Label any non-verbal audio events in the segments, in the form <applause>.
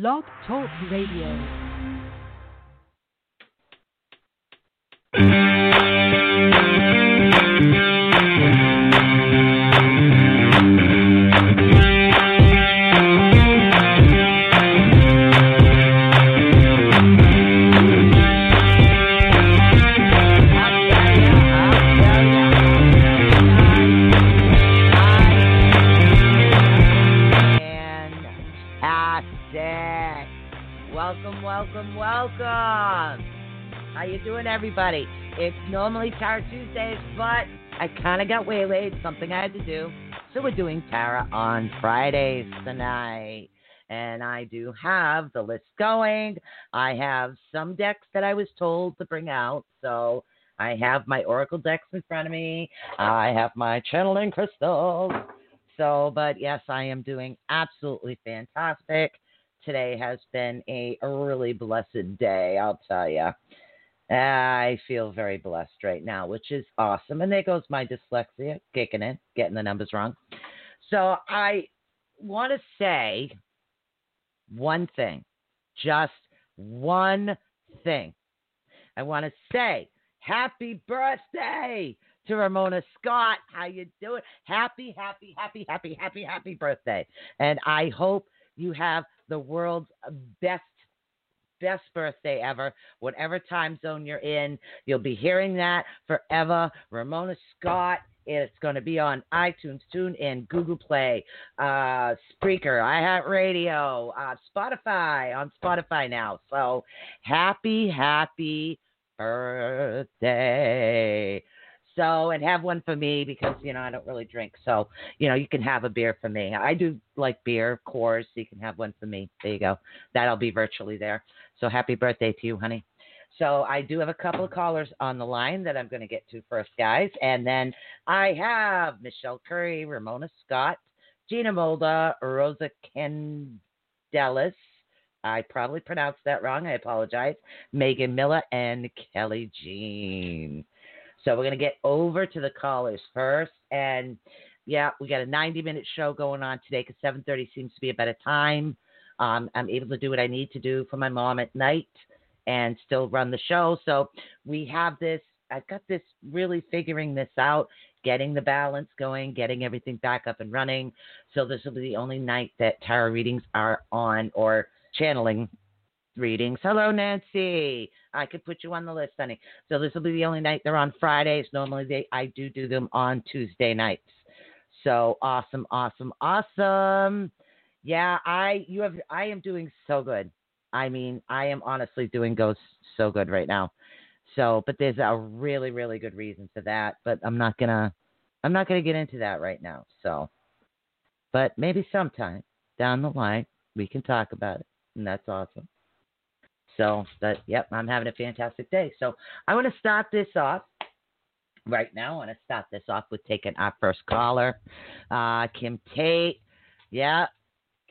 Blog Talk Radio. Everybody? It's normally Tarot Tuesdays, but I kind of got waylaid, something I had to do. So we're doing Tarot on Fridays tonight. And I do have the list going. I have some decks that I was told to bring out. So I have my Oracle decks in front of me. I have my channeling crystals. So, but yes, I am doing absolutely fantastic. Today has been a really blessed day, I'll tell you. I feel very blessed right now, which is awesome. And there goes my dyslexia, kicking in, getting the numbers wrong. So I want to say one thing, just one thing. I want to say happy birthday to Ramona Scott. How you doing? Happy, happy, happy, happy, happy, happy birthday. And I hope you have the world's best best birthday ever. Whatever time zone you're in, you'll be hearing that forever. Ramona Scott. It's going to be on iTunes, TuneIn, Google Play, uh, Spreaker, iHeartRadio, uh, Spotify, on Spotify now. So happy, happy birthday. So, and have one for me because, you know, I don't really drink. So, you know, you can have a beer for me. I do like beer, of course. So you can have one for me. There you go. That'll be virtually there. So, happy birthday to you, honey. So, I do have a couple of callers on the line that I'm going to get to first, guys. And then I have Michelle Curry, Ramona Scott, Gina Molda, Rosa Candelis. I probably pronounced that wrong. I apologize. Megan Miller and Kelly Jean. So we're going to get over to the callers first. And yeah, we got a 90 minute show going on today because 7:30 seems to be a better time. Um, I'm able to do what I need to do for my mom at night and still run the show. So we have this. I've got this really figuring this out, getting the balance going, getting everything back up and running. So this will be the only night that tarot readings are on or channeling readings. Hello, Nancy. I could put you on the list, honey. So this will be the only night they're on Fridays. Normally, they I do do them on Tuesday nights. So awesome, awesome, awesome. Yeah, I you have I am doing so good. I mean, I am honestly doing goes so good right now. So, but there's a really, really good reason for that. But I'm not gonna I'm not gonna get into that right now. So, but maybe sometime down the line we can talk about it, and that's awesome. So that yep, I'm having a fantastic day. So I want to start this off right now. I want to start this off with taking our first caller, uh, Kim Tate. Yeah,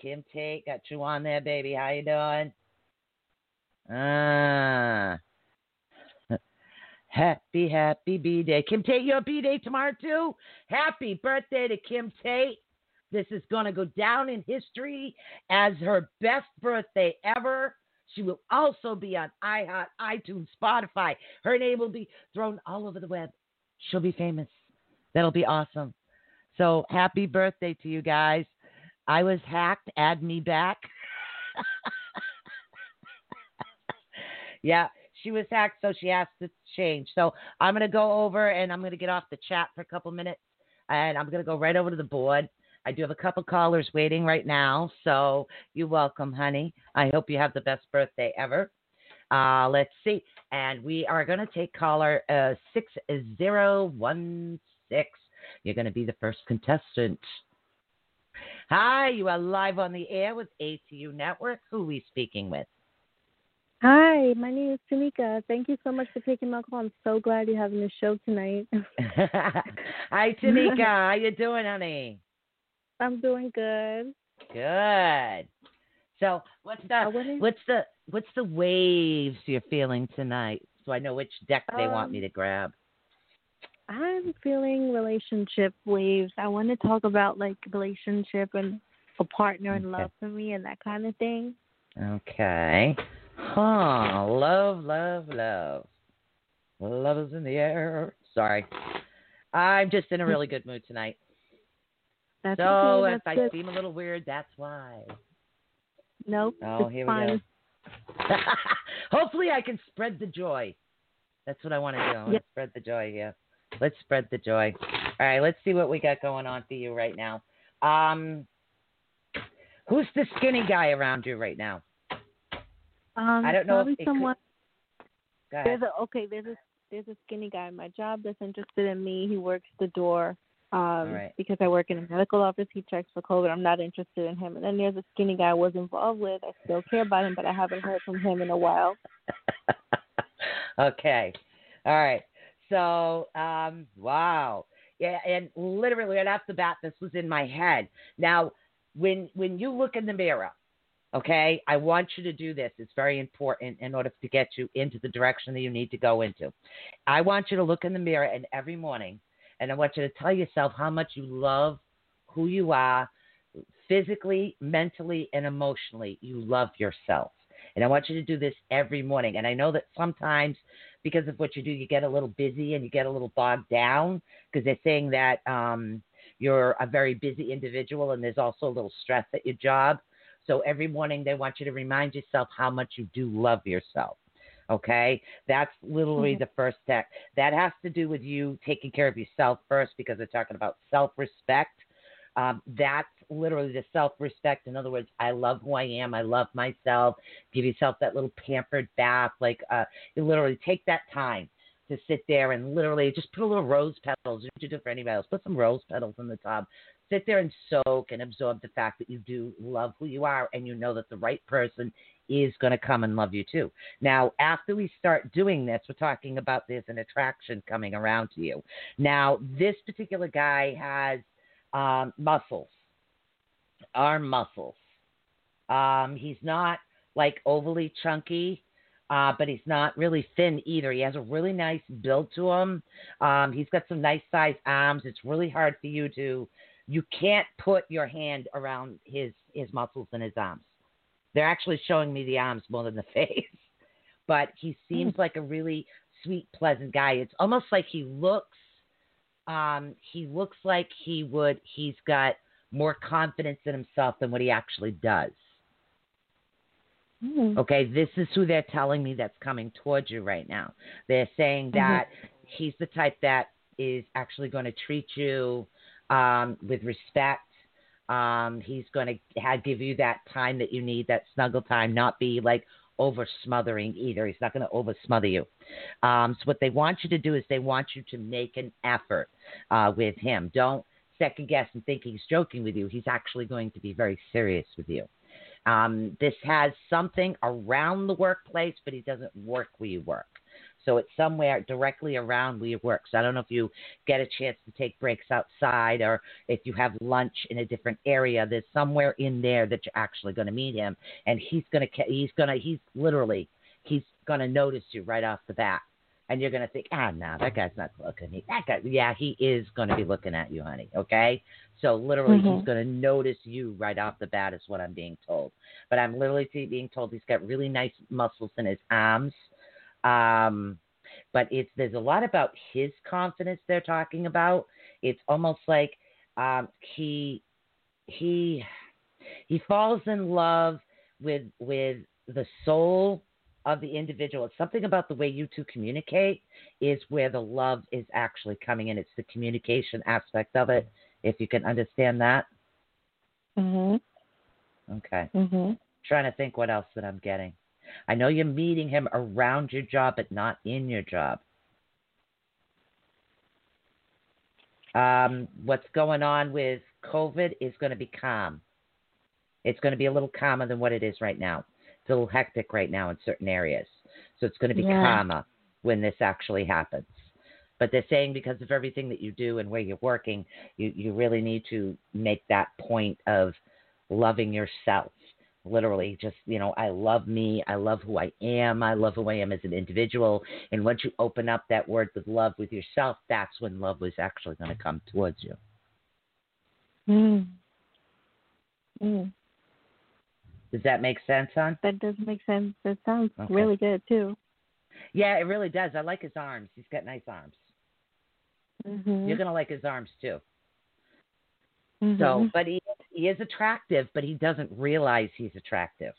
Kim Tate, got you on there, baby. How you doing? Ah. Happy, happy B Day. Kim Tate, your B Day tomorrow, too. Happy birthday to Kim Tate. This is going to go down in history as her best birthday ever. She will also be on iHeart, iTunes, Spotify. Her name will be thrown all over the web. She'll be famous. That'll be awesome. So happy birthday to you guys. I was hacked. Add me back. <laughs> yeah, she was hacked, so she has to change. So I'm going to go over and I'm going to get off the chat for a couple minutes and I'm going to go right over to the board. I do have a couple callers waiting right now, so you're welcome, honey. I hope you have the best birthday ever. Uh, let's see. And we are going to take caller uh, 6016. You're going to be the first contestant. Hi, you are live on the air with ATU Network. Who are we speaking with? Hi, my name is Tamika. Thank you so much for taking my call. I'm so glad you're having this show tonight. <laughs> Hi, Tamika. How you doing, honey? I'm doing good. Good. So, what's the what's the what's the waves you're feeling tonight? So I know which deck they um, want me to grab. I'm feeling relationship waves. I want to talk about like relationship and a partner and love for me and that kind of thing. Okay. Huh. Love, love, love. Love is in the air. Sorry. I'm just in a really good mood tonight. That's so okay. if I good. seem a little weird, that's why. Nope. Oh, it's here fine. we go. <laughs> Hopefully, I can spread the joy. That's what I want to do. I want to Yep. spread the joy. Yeah, let's spread the joy. All right, let's see what we got going on for you right now. Um, who's the skinny guy around you right now? Um, I don't know if could- someone. Ahead. There's a okay. There's a there's a skinny guy in my job that's interested in me. He works the door. Um, right. because I work in a medical office, he checks for COVID. I'm not interested in him. And then there's a skinny guy I was involved with. I still care about him, but I haven't heard from him in a while. <laughs> okay. All right. So, um, wow. Yeah, and literally right off the bat, this was in my head. Now, when when you look in the mirror, okay, I want you to do this. It's very important in order to get you into the direction that you need to go into. I want you to look in the mirror and every morning, and I want you to tell yourself how much you love who you are, physically, mentally, and emotionally. You love yourself. And I want you to do this every morning. And I know that sometimes because of what you do, you get a little busy and you get a little bogged down because they're saying that um, you're a very busy individual and there's also a little stress at your job. So every morning they want you to remind yourself how much you do love yourself. Okay, that's literally Mhm. the first step. That has to do with you taking care of yourself first because they're talking about self respect. Um, that's literally the self respect. In other words, I love who I am. I love myself. Give yourself that little pampered bath. Like, uh, you literally take that time to sit there and literally just put a little rose petals. You do for anybody else. Put some rose petals in the tub. Sit there and soak and absorb the fact that you do love who you are and you know that the right person is going to come and love you too. Now, after we start doing this, we're talking about there's an attraction coming around to you. Now, this particular guy has um, muscles, arm muscles. Um, he's not like overly chunky, uh, but he's not really thin either. He has a really nice build to him. Um, he's got some nice sized arms. It's really hard for you to. You can't put your hand around his his muscles and his arms. They're actually showing me the arms more than the <laughs> face. But he seems like a really sweet, pleasant guy. It's almost like he looks um, he looks like he would he's got more confidence in himself than what he actually does. Mm. Okay, this is who they're telling me that's coming towards you right now. They're saying that he's the type that is actually going to treat you um, with respect. Um, he's going to give you that time that you need, that snuggle time, not be like over smothering either. He's not going to over smother you. Um, so what they want you to do is they want you to make an effort uh, with him. Don't second guess and think he's joking with you. He's actually going to be very serious with you. Um, this has something around the workplace, but he doesn't work where you work. So it's somewhere directly around where you work. So I don't know if you get a chance to take breaks outside or if you have lunch in a different area. There's somewhere in there that you're actually going to meet him, and he's going to he's going to he's literally he's going to notice you right off the bat. And you're going to think, ah, no, that guy's not looking at me. That guy, yeah, he is going to be looking at you, honey. Okay. So literally, he's Mhm. going to notice you right off the bat, is what I'm being told. But I'm literally being told he's got really nice muscles in his arms. Um, but it's there's a lot about his confidence they're talking about. It's almost like um, he he he falls in love with with the soul of the individual. It's something about the way you two communicate is where the love is actually coming in. It's the communication aspect of it. If you can understand that, Mhm. okay. Mhm. trying to think what else that I'm getting. I know you're meeting him around your job, but not in your job. Um, what's going on with COVID is going to be calm. It's going to be a little calmer than what it is right now. It's a little hectic right now in certain areas. So it's going to be Yeah. calmer when this actually happens. But they're saying because of everything that you do and where you're working, you, you really need to make that point of loving yourself. Literally, just, you know, I love me. I love who I am. I love who I am as an individual. And once you open up that word with love with yourself, that's when love was actually going to come towards you. Mm. Mm. Does that make sense, hon? That does make sense. That sounds Okay. really good too. Yeah, it really does. I like his arms. He's got nice arms. hmm You're gonna like his arms too. hmm So, but he he is attractive, but he doesn't realize he's attractive.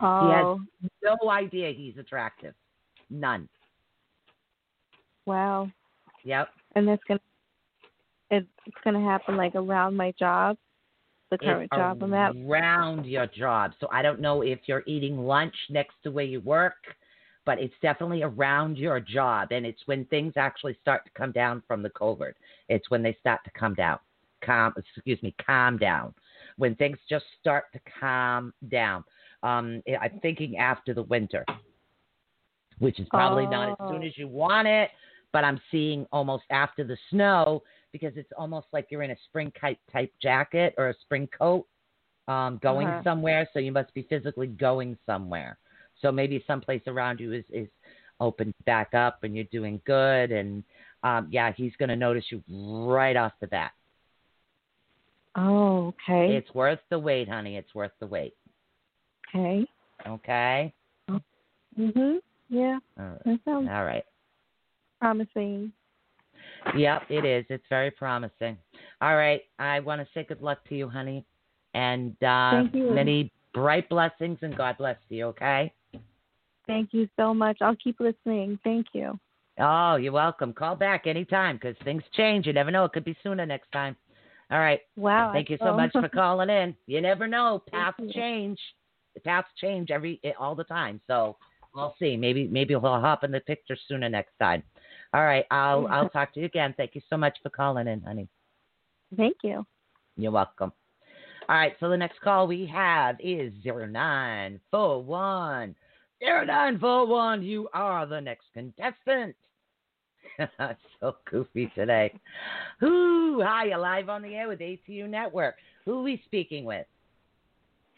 oh He has oh. No idea he's attractive. None. wow, Yep. and that's gonna it's gonna happen like around my job, the current It's job I'm at. around your job. So I don't know if you're eating lunch next to where you work, but it's definitely around your job, and it's when things actually start to come down from the COVID. It's when they start to come down, calm. Excuse me, calm down. When things just start to calm down. Um, I'm thinking after the winter, which is probably not as soon Oh. as you want it, but I'm seeing almost after the snow because it's almost like you're in a spring type type jacket or a spring coat um, going Uh-huh. somewhere. So you must be physically going somewhere. So maybe someplace around you is is opened back up and you're doing good. And um, yeah, he's going to notice you right off the bat. Oh, okay, It's worth the wait, honey. It's worth the wait. okay. Okay. Mhm. Yeah, All right. All right. promising. Yep, it is. It's very promising. All right. I want to say good luck to you, honey, and uh, you. many bright blessings and God bless you. Okay. Thank you so much. I'll keep listening. Thank you. Oh, you're welcome. Call back anytime because things change. You never know. It could be sooner next time. All right. Wow. Thank you so oh. much for calling in. You never know. <laughs> Paths change. The paths change every eh, all the time. So we'll see. Maybe maybe he'll hop in the picture sooner next time. All right. I'll I'll talk to you again. Thank you so much for calling in, honey. Thank you. You're welcome. All right, so the next call we have is 0941. 0941, you are the next contestant. <laughs> so goofy today. Who? Hi, you're live on the air with ATU Network. Who are we speaking with?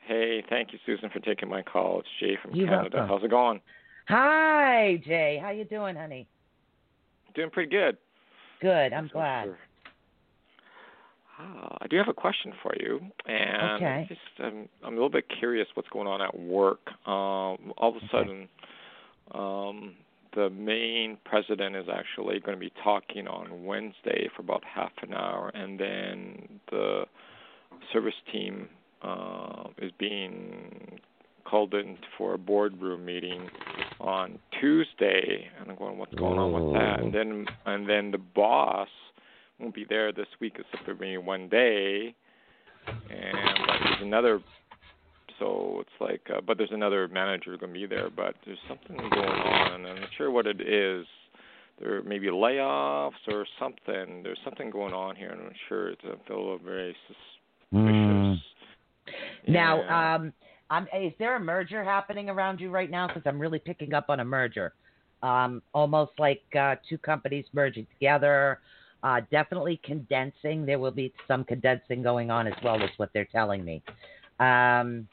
Hey, thank you, Susan, for taking my call. It's Jay from You're Canada. welcome. How's it going? Hi, Jay. How you doing, honey? Doing pretty good. Good. I'm glad. sure. Ah, I do have a question for you, and Okay. just um, I'm a little bit curious what's going on at work. Um, all of a Okay. sudden, um, the main president is actually going to be talking on Wednesday for about half an hour, and then the service team uh, is being called in for a boardroom meeting on Tuesday, and I'm going, what's going on with that? And then and then the boss won't be there this week except for maybe one day, and there's another. So it's like, uh, but there's another manager going to be there, but there's something going on, and I'm not sure what it is. There may be layoffs or something. There's something going on here, and I'm not sure. It's I feel very suspicious. Yeah. Now, um, I'm, is there a merger happening around you right now? Because I'm really picking up on a merger, um, almost like uh, two companies merging together. Uh, definitely condensing. There will be some condensing going on as well, is what they're telling me. Um,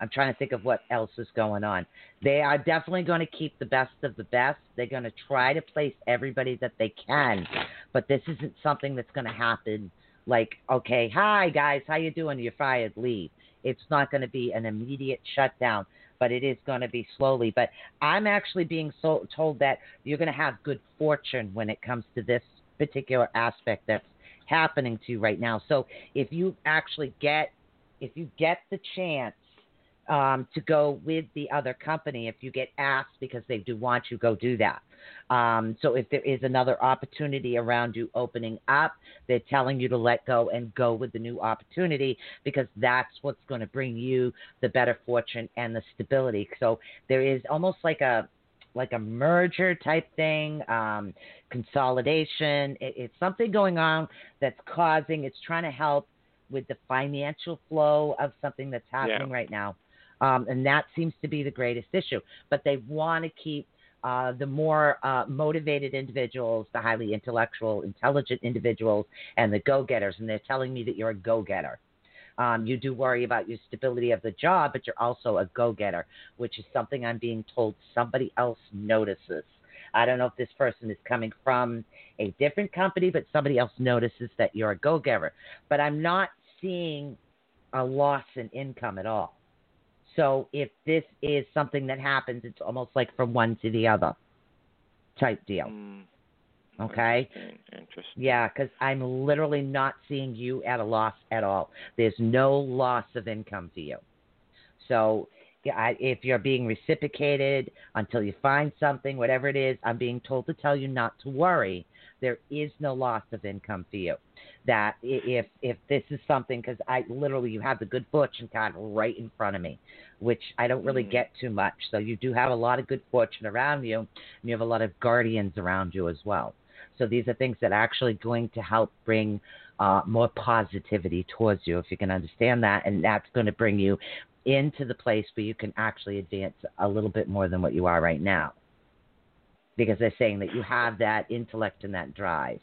I'm trying to think of what else is going on. They are definitely going to keep the best of the best. They're going to try to place everybody that they can, but this isn't something that's going to happen. Like, okay, hi guys, how you doing? You're fired. Leave. It's not going to be an immediate shutdown, but it is going to be slowly. But I'm actually being so, told that you're going to have good fortune when it comes to this particular aspect that's happening to you right now. So if you actually get, if you get the chance um, to go with the other company, if you get asked because they do want you, go do that. Um, so if there is another opportunity around you opening up, they're telling you to let go and go with the new opportunity because that's what's going to bring you the better fortune and the stability. So there is almost like a like a merger type thing, um, consolidation. It, it's something going on that's causing. It's trying to help with the financial flow of something that's happening Yeah. right now, um, and that seems to be the greatest issue. But they want to keep uh, the more uh, motivated individuals, the highly intellectual, intelligent individuals, and the go getters. And they're telling me that you're a go getter. Um, you do worry about your stability of the job, but you're also a go getter, which is something I'm being told somebody else notices. I don't know if this person is coming from a different company, but somebody else notices that you're a go getter. But I'm not seeing a loss in income at all. So if this is something that happens, it's almost like from one to the other type deal. Mm, Okay. Interesting. interesting. Yeah, because I'm literally not seeing you at a loss at all. There's no loss of income to you. So I, if you're being reciprocated until you find something, whatever it is, I'm being told to tell you not to worry. There is no loss of income for you. That if if this is something, because I literally you have the good fortune card right in front of me, which I don't really Mhm. get too much. So you do have a lot of good fortune around you, and you have a lot of guardians around you as well. So these are things that are actually going to help bring uh, more positivity towards you, if you can understand that, and that's going to bring you into the place where you can actually advance a little bit more than what you are right now. Because they're saying that you have that intellect and that drive.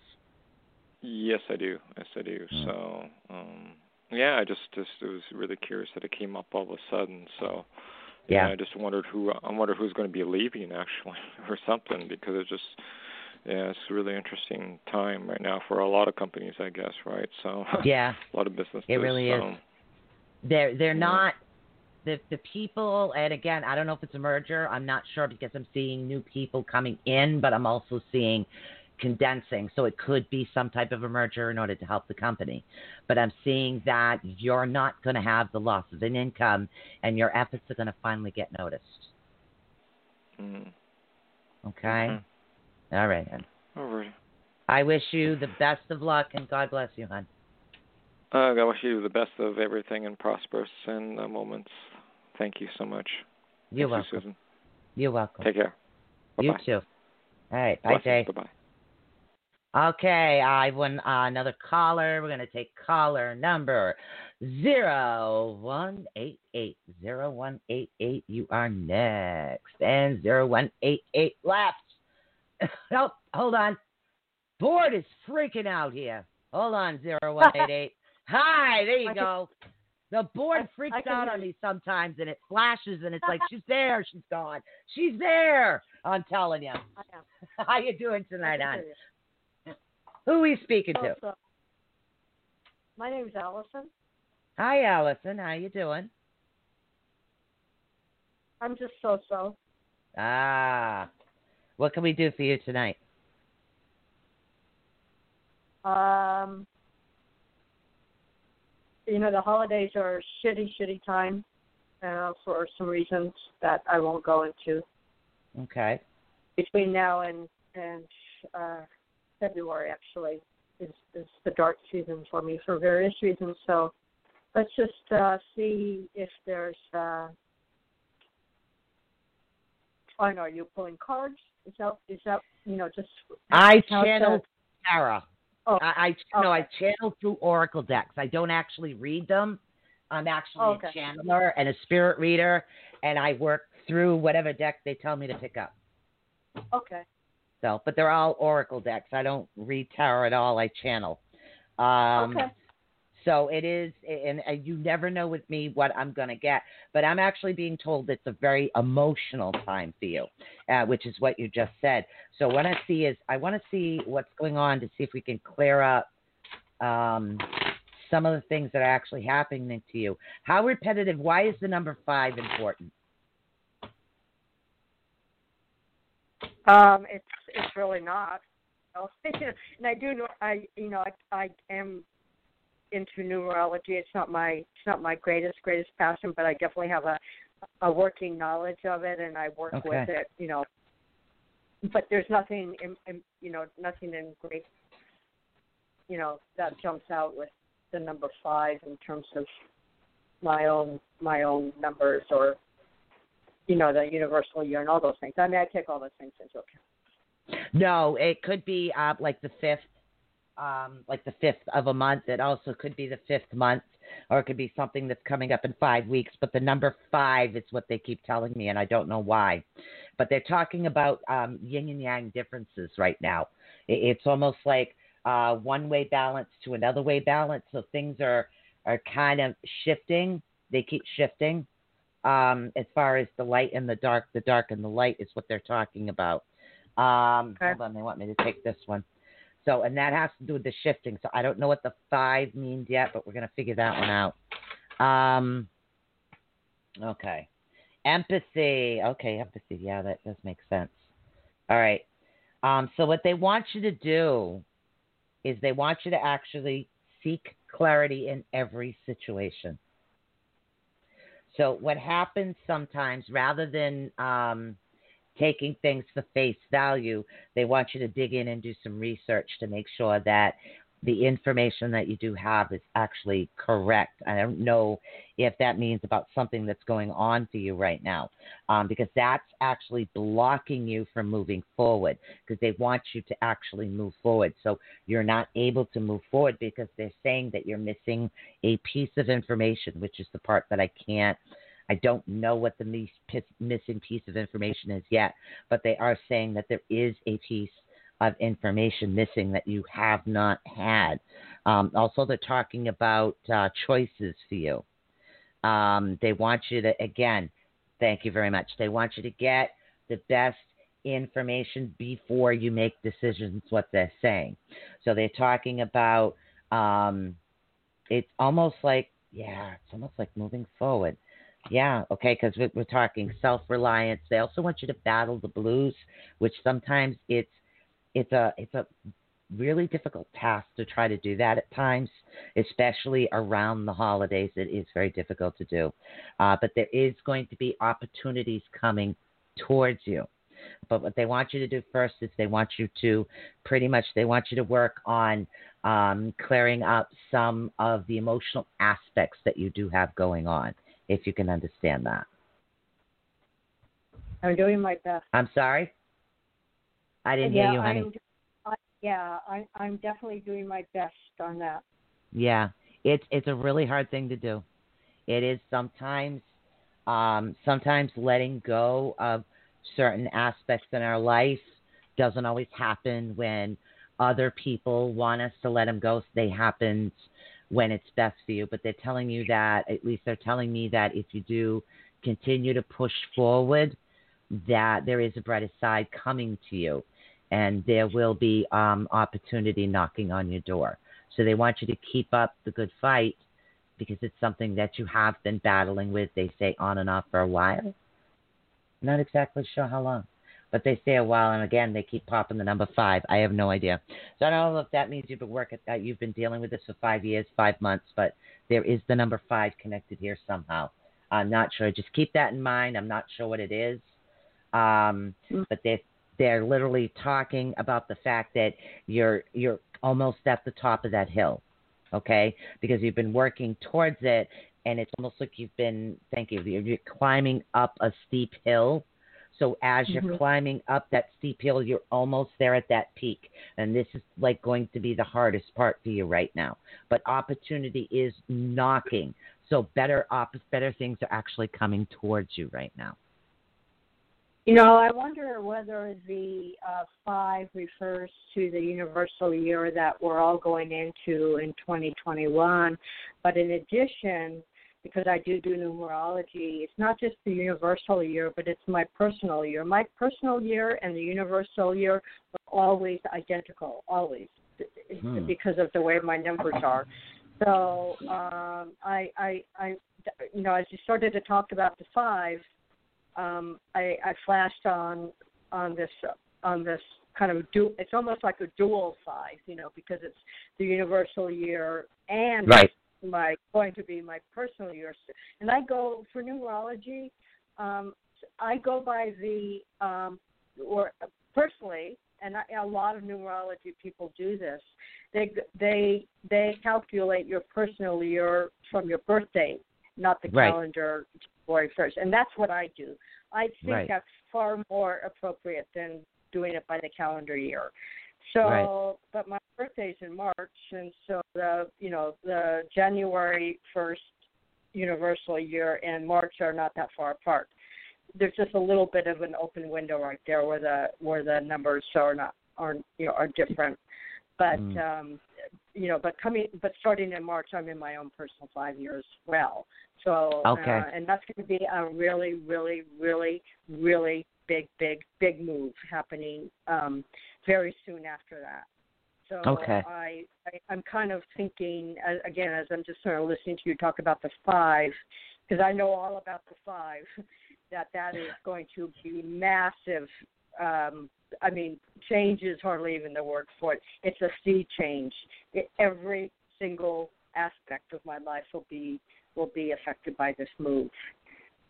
Yes, I do. Yes, I do. Mm. So, um, yeah, I just just was really curious that it came up all of a sudden. So, Yeah. I just wondered who I wonder who's going to be leaving <laughs> actually or something because it's just yeah, it's a really interesting time right now for a lot of companies, I guess, right? So, <laughs> Yeah, a lot of businesses. It really is. they're they're Yeah. not the the people. And again, I don't know if it's a merger. I'm not sure because I'm seeing new people coming in, but I'm also seeing condensing. So it could be some type of a merger in order to help the company. But I'm seeing that you're not going to have the loss of an income, and your efforts are going to finally get noticed. Mm. Okay. Okay. All right. All right. I wish you the best of luck, and God bless you, hon. Uh, I wish you the best of everything and prosperous in uh, moments. Thank you so much. You're Thank you, welcome. Susan. You're welcome. Take care. you Bye-bye. too. All right. Bye, Jay. Bye bye. Okay, I won uh, another caller. We're gonna take caller number zero one eight eight zero one eight eight. You are next, and zero one eight eight left. <laughs> oh, hold on. Board is freaking out here. Hold on, zero one eight eight. <laughs> Hi, there you I can- go. The board I- freaks I out on you. me sometimes, and it flashes, and it's like <laughs> she's there, she's gone, she's there. I'm telling you. I am. <laughs> How you doing tonight, hon? Who are we speaking to? So, my name's Allison. Hi, Allison. How you doing? I'm just so-so. Ah, what can we do for you tonight? Um, you know, the holidays are a shitty, shitty time uh, for some reasons that I won't go into. Okay. Between now and and uh, February, actually, is is the dark season for me for various reasons. So let's just uh, see if there's. Uh, I know. Are you pulling cards? Is that is that you know just? I how's channel that? Sarah. Oh, I, I no, I channel through Oracle decks. I don't actually read them. I'm actually Oh, okay. a channeler and a spirit reader, and I work through whatever deck they tell me to pick up. Okay. So, but they're all Oracle decks. I don't read tarot at all. I channel. Um, Okay. So it is, and, and you never know with me what I'm going to get. But I'm actually being told it's a very emotional time for you, uh, which is what you just said. So what I see is, I want to see what's going on to see if we can clear up um, some of the things that are actually happening to you. How repetitive? Why is the number five important? Um, it's it's really not. <laughs> And I do know I you know I I am into numerology. It's not my it's not my greatest greatest passion, but I definitely have a a working knowledge of it, and I work with it. You know, but there's nothing in, in you know nothing in great you know that jumps out with the number five in terms of my own my own numbers or you know the universal year and all those things. I mean, I take all those things into account. No, it could be uh, like the fifth, um, like the fifth of a month. It also could be the fifth month, or it could be something that's coming up in five weeks. But the number five is what they keep telling me, and I don't know why. But they're talking about um, yin and yang differences right now. It's almost like uh, one way balance to another way balance. So things are are kind of shifting. They keep shifting. Um, as far as the light and the dark, the dark and the light is what they're talking about. Um, Okay. Hold on, they want me to take this one. So, and that has to do with the shifting. So I don't know what the five means yet, but we're gonna figure that one out. Um. Okay. Empathy. Okay, empathy. Yeah, that does make sense. All right. Um, so what they want you to do is they want you to actually seek clarity in every situation. So what happens sometimes, rather than um, taking things for face value, they want you to dig in and do some research to make sure that the information that you do have is actually correct. I don't know if that means about something that's going on for you right now, um, because that's actually blocking you from moving forward because they want you to actually move forward. So you're not able to move forward because they're saying that you're missing a piece of information, which is the part that I can't. I don't know what the missing piece of information is yet, but they are saying that there is a piece of information missing that you have not had. Um, also, they're talking about uh, choices for you. Um, they want you to, again, thank you very much. They want you to get the best information before you make decisions, what they're saying. So they're talking about, um, it's almost like, yeah, it's almost like moving forward. Yeah, okay, because we're, we're talking self reliance. They also want you to battle the blues, which sometimes it's it's a it's a really difficult task to try to do that at times, especially around the holidays. It is very difficult to do, uh, but there is going to be opportunities coming towards you. But what they want you to do first is they want you to pretty much they want you to work on um, clearing up some of the emotional aspects that you do have going on, if you can understand that. I'm doing my best. I'm sorry. I didn't yeah, hear you, honey. I'm, I, yeah, I, I'm definitely doing my best on that. Yeah, it's it's a really hard thing to do. It is sometimes, um, sometimes letting go of certain aspects in our life doesn't always happen when other people want us to let them go. They happen when it's best for you. But they're telling you that, at least they're telling me that if you do continue to push forward, that there is a brighter side coming to you and there will be um, opportunity knocking on your door. So they want you to keep up the good fight because it's something that you have been battling with, they say, on and off for a while. Not exactly sure how long, but they stay a while, and again, they keep popping the number five. I have no idea. So I don't know if that means you've been working, uh, you've been dealing with this for five years, five months, but there is the number five connected here somehow. I'm not sure. Just keep that in mind. I'm not sure what it is. Um, mm. but they're they're literally talking about the fact that you're you're almost at the top of that hill, okay? Because you've been working towards it, and it's almost like you've been thank you you're climbing up a steep hill. So as you're mm-hmm. climbing up that steep hill, you're almost there at that peak, and this is like going to be the hardest part for you right now. But opportunity is knocking, so better op- better things are actually coming towards you right now. You know, I wonder whether the uh, five refers to the universal year that we're all going into in 2021. But in addition, because I do do numerology, it's not just the universal year, but it's my personal year. My personal year and the universal year are always identical, always, hmm. because of the way my numbers are. So um, I, I, I, you know, as you started to talk about the five, um, I, I flashed on on this on this kind of du- it's almost like a dual size, you know, because it's the universal year and right. My going to be my personal year. And I go for numerology. Um, I go by the um, or personally, and I, a lot of numerology people do this. They they they calculate your personal year from your birthday, not the right. calendar February 1st. And that's what I do. I think right. that's far more appropriate than doing it by the calendar year. So, right. but my birthday's in March, and so the you know the January first universal year and March are not that far apart. There's just a little bit of an open window right there where the where the numbers are not are you know are different. But mm. um you know, but coming, but starting in March, I'm in my own personal five years well. So, okay, uh, and that's going to be a really, really, really, really big, big, big move happening um, very soon after that. So Okay. I, I I'm kind of thinking again as I'm just sort of listening to you talk about the five, because I know all about the five, <laughs> that that is going to be massive. Um, I mean, change is hardly even the word for it. It's a sea change. It, every single aspect of my life will be will be affected by this move.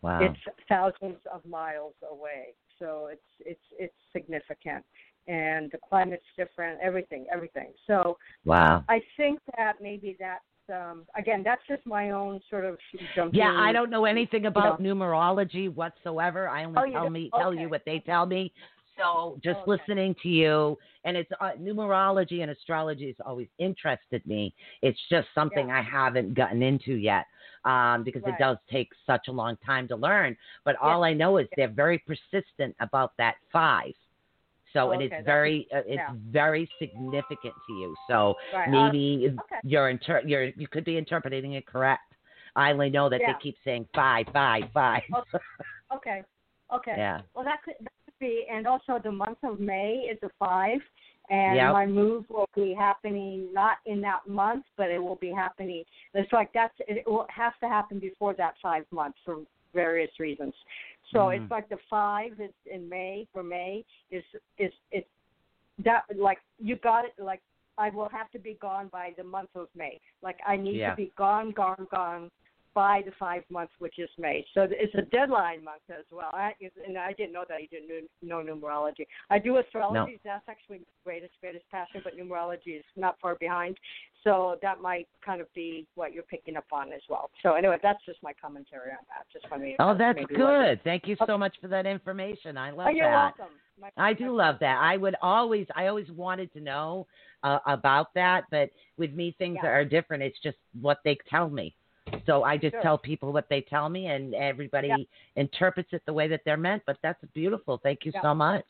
Wow. It's thousands of miles away, so it's it's it's significant, and the climate's different. Everything, everything. So wow. I think that maybe that's um, again that's just my own sort of jumping. Yeah, I don't know anything about numerology whatsoever. I only Oh, tell don't? me tell you what they tell me. So just Okay. listening to you, and it's uh, numerology and astrology has always interested me. It's just something I haven't gotten into yet um, because Right. it does take such a long time to learn. But all I know is they're very persistent about that five. So Oh, and okay, it's very uh, it's yeah. very significant to you. So Right, uh, maybe okay. you're inter- you're you could be interpreting it correct. I only know that Yeah. they keep saying five, five, five. <laughs> Okay. Okay. yeah. Well, that could, that could be, and also the month of May is a five, and Yep. my move will be happening not in that month, but it will be happening. It's like that's it will has to happen before that five months for various reasons. So Mhm. it's like the five is in May for May is is it's that like you got it like I will have to be gone by the month of May. Like I need Yeah. to be gone, gone, gone by the five months, which is May. So it's a deadline month as well. I, and I didn't know that you didn't know numerology. I do astrology. That's actually my greatest, greatest passion, but numerology is not far behind. So that might kind of be what you're picking up on as well. So anyway, that's just my commentary on that. Just for me. Oh, that's good. Thank you Okay. so much for that information. I love Oh, you're that. welcome. My- I do love that. I would always, I always wanted to know uh, about that, but with me, things Yeah. are different. It's just what they tell me. So I just Sure. tell people what they tell me, and everybody Yeah. interprets it the way that they're meant. But that's beautiful. Thank you Yeah. so much.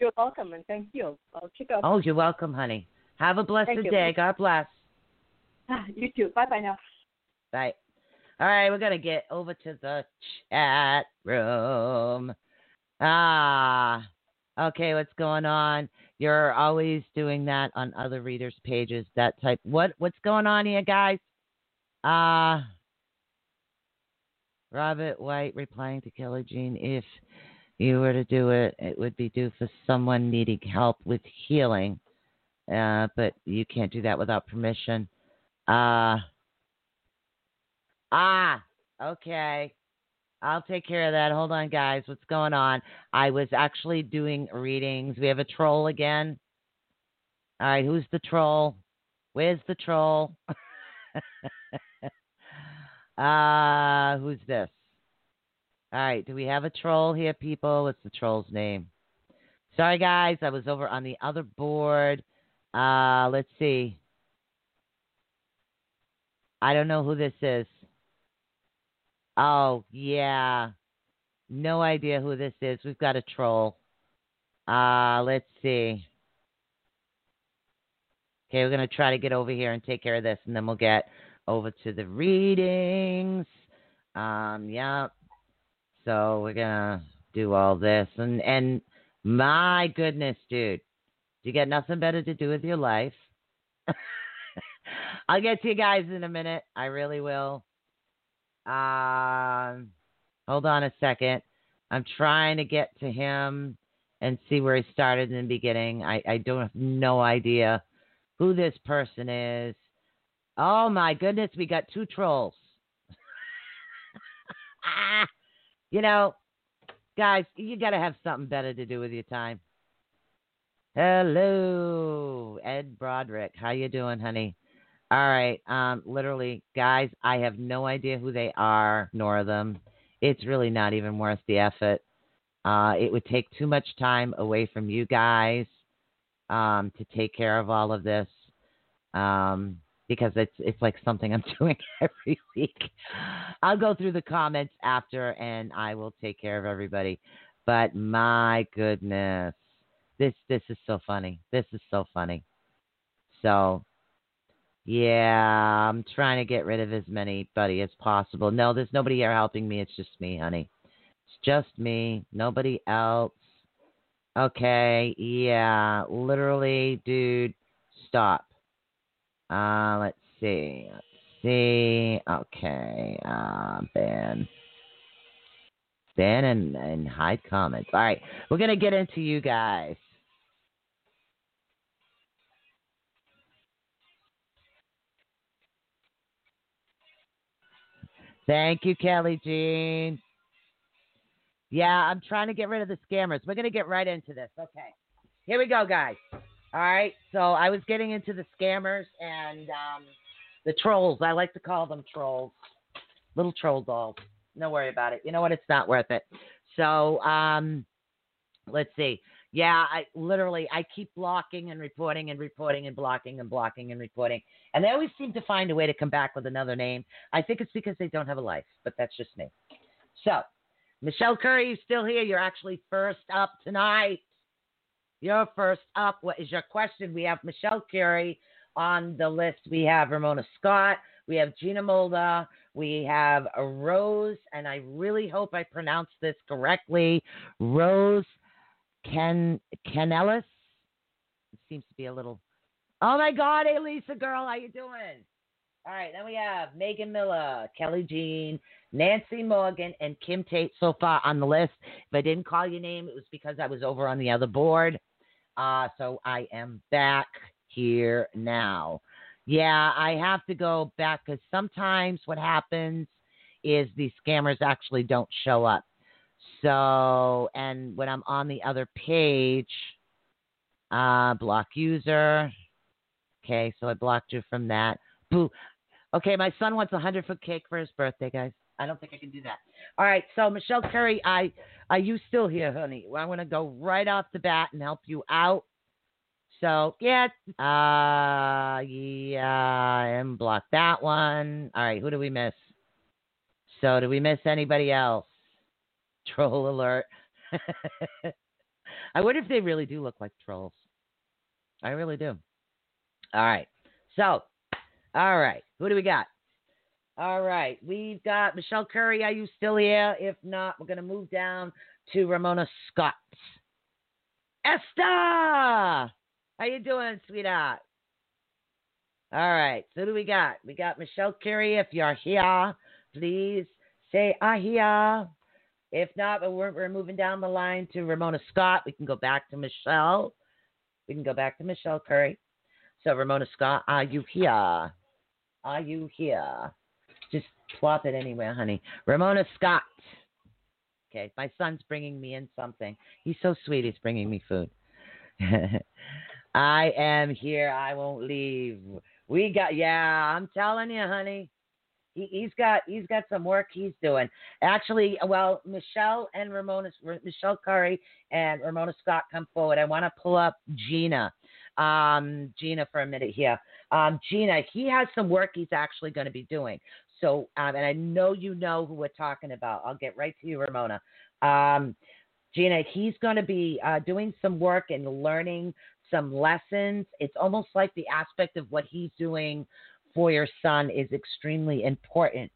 You're welcome, and thank you. I'll check out. Oh, you're welcome, honey. Have a blessed Thank you. day. God bless. You too. Bye bye now. Bye. All right, we're gonna get over to the chat room. Ah, okay. What's going on? You're always doing that on other readers' pages. That type. What What's going on here, guys? Ah, Robert White replying to Kelly Jean. If you were to do it, it would be due for someone needing help with healing. Uh, but you can't do that without permission. Uh, ah, okay. I'll take care of that. Hold on, guys. What's going on? I was actually doing readings. We have a troll again. All right, who's the troll? Where's the troll? <laughs> uh, who's this? All right, do we have a troll here, people? What's the troll's name? Sorry, guys. I was over on the other board. Uh, let's see. I don't know who this is. Oh, yeah. No idea who this is. We've got a troll. Uh, let's see. Okay, we're going to try to get over here and take care of this, and then we'll get over to the readings. Um, yeah. So we're to do all this. And, and my goodness, dude, Do you got nothing better to do with your life. <laughs> I'll get to you guys in a minute. I really will. Um, hold on a second. I'm trying to get to him and see where he started in the beginning. I, I don't have no idea who this person is. Oh my goodness, we got two trolls. <laughs> you know, guys, you got to have something better to do with your time. Hello, Ed Broderick. How you doing, honey? All right. Um, literally, guys, I have no idea who they are, nor them. It's really not even worth the effort. Uh, it would take too much time away from you guys um, to take care of all of this um, because it's it's like something I'm <laughs> doing every week. I'll go through the comments after, and I will take care of everybody. But my goodness, this this is so funny. This is so funny. So yeah, I'm trying to get rid of as many buddy as possible. No, there's nobody here helping me. It's just me, honey. It's just me. Nobody else. Okay, yeah, literally, dude. stop. Uh, let's see. Let's see. Okay. Uh, ban. Ban and, and hide comments. All right. We're going to get into you guys. Thank you, Kelly Jean. Yeah, I'm trying to get rid of the scammers. We're going to get right into this. Okay. Here we go, guys. All right. So I was getting into the scammers and um, the trolls. I like to call them trolls. Little troll dolls. No worry about it. You know what? It's not worth it. So um, let's see. Yeah, I literally I keep blocking and reporting and reporting and blocking and blocking and reporting. And they always seem to find a way to come back with another name. I think it's because they don't have a life, but that's just me. So, Michelle Curry, you still here? You're actually first up tonight. You're first up. What is your question? We have Michelle Curry on the list. We have Ramona Scott. We have Gina Mulder. We have Rose, and I really hope I pronounced this correctly. Rose Ken Canellis. It seems to be a little. Oh my God, hey Lisa girl, how you doing? All right, then we have Megan Miller, Kelly Jean, Nancy Morgan, and Kim Tate so far on the list. If I didn't call your name, it was because I was over on the other board. Uh, so I am back here now. Yeah, I have to go back because sometimes what happens is these scammers actually don't show up. So, and when I'm on the other page, uh, block user. Okay, so I blocked you from that. Boo. Okay, my son wants a hundred foot cake for his birthday, guys. I don't think I can do that. All right, so Michelle Curry, I are you still here, honey? I'm gonna go right off the bat and help you out. So yeah, uh, yeah, and block that one. All right, who do we miss? So do we miss anybody else? <laughs> Troll alert. <laughs> I wonder if they really do look like trolls. I really do. All right. So, all right. Who do we got? All right. We've got Michelle Curry. Are you still here? If not, we're going to move down to Ramona Scott. Esther! How you doing, sweetheart? All right. So, who do we got? We got Michelle Curry. If you're here, please say I here. If not, we're, we're moving down the line to Ramona Scott. We can go back to Michelle. We can go back to Michelle Curry. So, Ramona Scott, are you here? Are you here? Just plop it anywhere, honey. Ramona Scott. Okay, my son's bringing me in something. He's so sweet. He's bringing me food. <laughs> I am here. I won't leave. We got, yeah, I'm telling you, honey he, has got he's got some work he's doing. Actually, well, Michelle and Ramona, Michelle Curry and Ramona Scott come forward. I want to pull up Gina, um, Gina for a minute here. Um, Gina, he has some work he's actually going to be doing. So, um, and I know you know who we're talking about. I'll get right to you, Ramona. Um, Gina, he's going to be uh, doing some work and learning some lessons. It's almost like the aspect of what he's doing for your son is extremely important.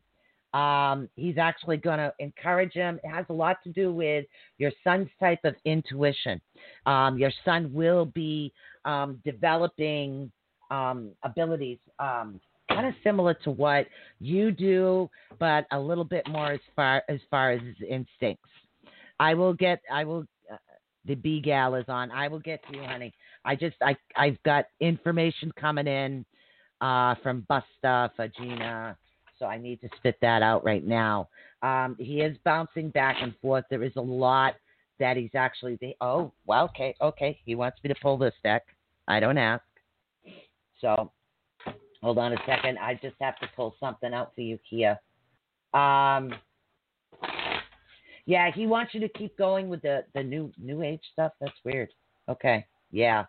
Um, he's actually going to encourage him. It has a lot to do with your son's type of intuition. Um, your son will be um, developing um, abilities um, kind of similar to what you do, but a little bit more as far as far as instincts. I will get. I will. Uh, the B gal is on. I will get to you, honey. I just. I. I've got information coming in uh, from Buster, Fagina. So I need to spit that out right now. Um, he is bouncing back and forth. There is a lot that he's actually. The, oh, well, okay, okay. He wants me to pull this deck. I don't ask. So hold on a second. I just have to pull something out for you Kia. Um, yeah, he wants you to keep going with the the new new age stuff. That's weird. Okay. Yeah.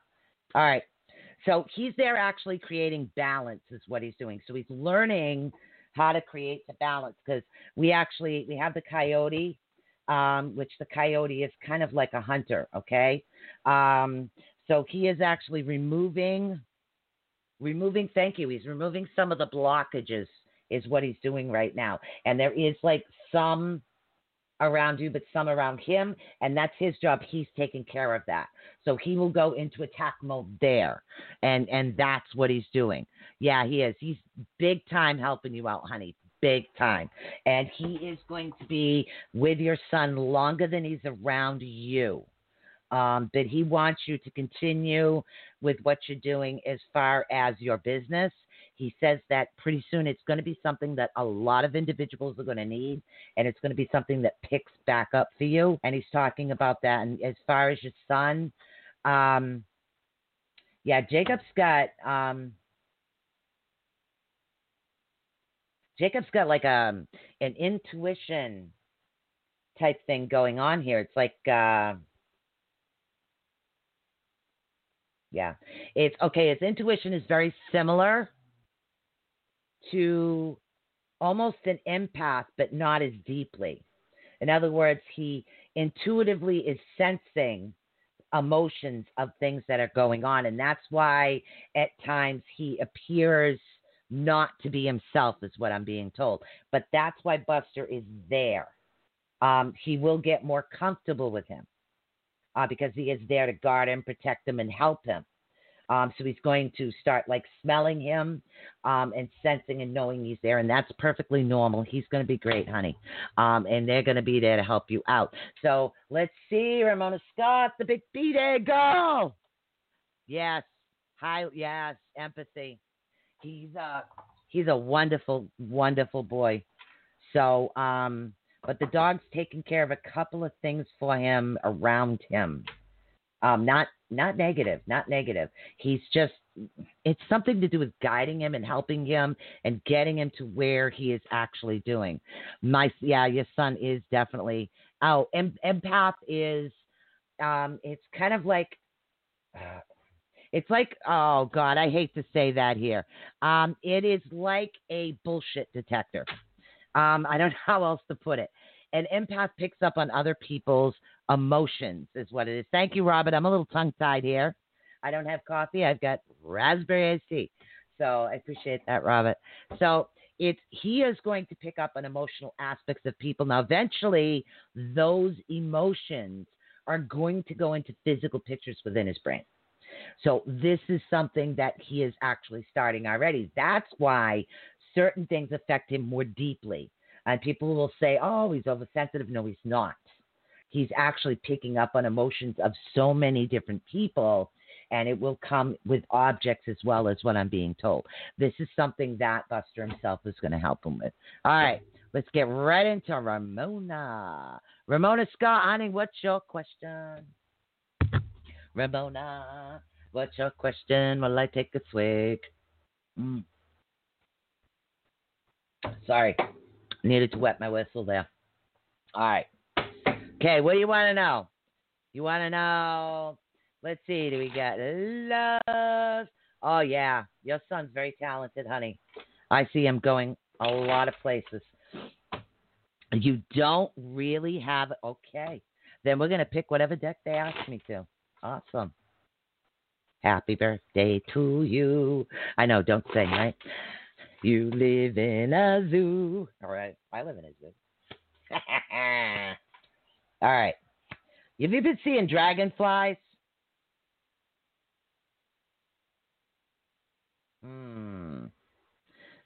All right. So he's there actually creating balance is what he's doing. So he's learning how to create the balance because we actually we have the coyote, um, which the coyote is kind of like a hunter. Okay, um, so he is actually removing removing. Thank you. He's removing some of the blockages is what he's doing right now, and there is like some around you, but some around him, and that's his job. He's taking care of that. So he will go into attack mode there, and and that's what he's doing. Yeah, he is. He's big time helping you out, honey. Big time. And he is going to be with your son longer than he's around you. Um, but he wants you to continue with what you're doing as far as your business. He says that pretty soon it's going to be something that a lot of individuals are going to need, and it's going to be something that picks back up for you. And he's talking about that. And as far as your son, um, yeah, Jacob's got um, Jacob's got like a um, an intuition type thing going on here. It's like uh yeah. It's okay, his intuition is very similar to almost an empath, but not as deeply. In other words, he intuitively is sensing emotions of things that are going on. And that's why at times he appears not to be himself, is what I'm being told. But that's why Buster is there. Um, he will get more comfortable with him uh, because he is there to guard him, protect him, and help him. Um, so he's going to start like smelling him um, and sensing and knowing he's there, and that's perfectly normal. He's going to be great, honey, um, and they're going to be there to help you out. So let's see, Ramona Scott, the big B day girl. Yes, hi, yes, empathy. He's a uh, he's a wonderful, wonderful boy. So, um, but the dog's taking care of a couple of things for him around him. Um, not not negative, not negative. He's just it's something to do with guiding him and helping him and getting him to where he is actually doing. My yeah, your son is definitely oh, em, empath is um, it's kind of like. Uh, it's like, oh God, I hate to say that here. Um, it is like a bullshit detector. Um, I don't know <laughs> how else to put it. An empath picks up on other people's emotions, is what it is. Thank you, Robert. I'm a little tongue tied here. I don't have coffee. I've got raspberry iced tea. So I appreciate that, Robert. So it's he is going to pick up on emotional aspects of people. Now, eventually, those emotions are going to go into physical pictures within his brain. So this is something that he is actually starting already. That's why certain things affect him more deeply. And people will say, oh, he's oversensitive. No, he's not. He's actually picking up on emotions of so many different people, and it will come with objects as well as what I'm being told. This is something that Buster himself is going to help him with. All right, let's get right into Ramona. Ramona Scott, honey, what's your question? Ramona, what's your question? Will I take a swig? Mm. Sorry, needed to wet my whistle there. All right. Okay, what do you want to know? You want to know? Let's see. Do we got love? Oh yeah, your son's very talented, honey. I see him going a lot of places. You don't really have okay. Then we're gonna pick whatever deck they ask me to. Awesome. Happy birthday to you. I know, don't sing, right? You live in a zoo. All right. I live in a zoo. <laughs> All right. Have you been seeing dragonflies? Hmm.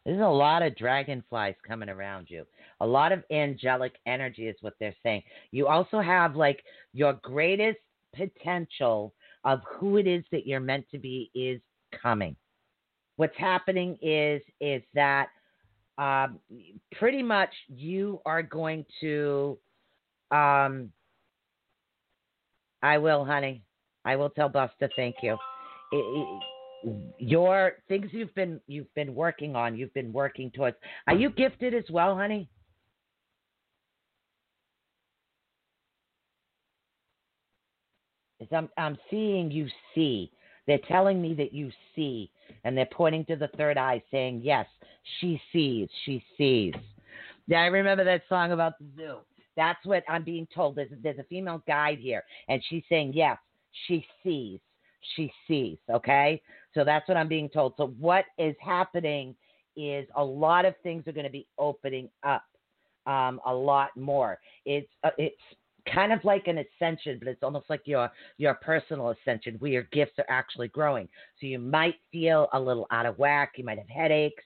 There's a lot of dragonflies coming around you. A lot of angelic energy is what they're saying. You also have like your greatest potential of who it is that you're meant to be is coming. What's happening is is that um, pretty much you are going to. Um, I will, honey. I will tell Buster thank you. It, it, your things you've been you've been working on, you've been working towards. Are you gifted as well, honey? I'm, I'm seeing you see. They're telling me that you see, and they're pointing to the third eye, saying, Yes, she sees, she sees. Yeah, I remember that song about the zoo. That's what I'm being told. There's, there's a female guide here, and she's saying, Yes, she sees, she sees. Okay? So that's what I'm being told. So, what is happening is a lot of things are going to be opening up um, a lot more. It's uh, it's kind of like an ascension, but it's almost like your your personal ascension where your gifts are actually growing. So you might feel a little out of whack. You might have headaches.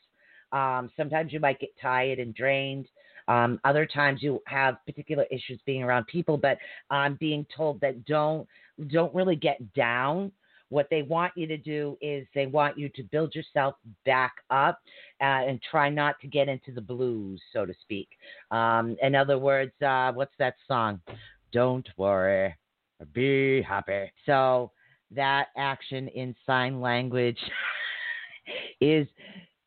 Um, sometimes you might get tired and drained. Um, other times you have particular issues being around people, but I'm being told that don't don't really get down. What they want you to do is they want you to build yourself back up uh, and try not to get into the blues, so to speak. Um, in other words, uh, what's that song? Don't worry, be happy. So that action in sign language <laughs> is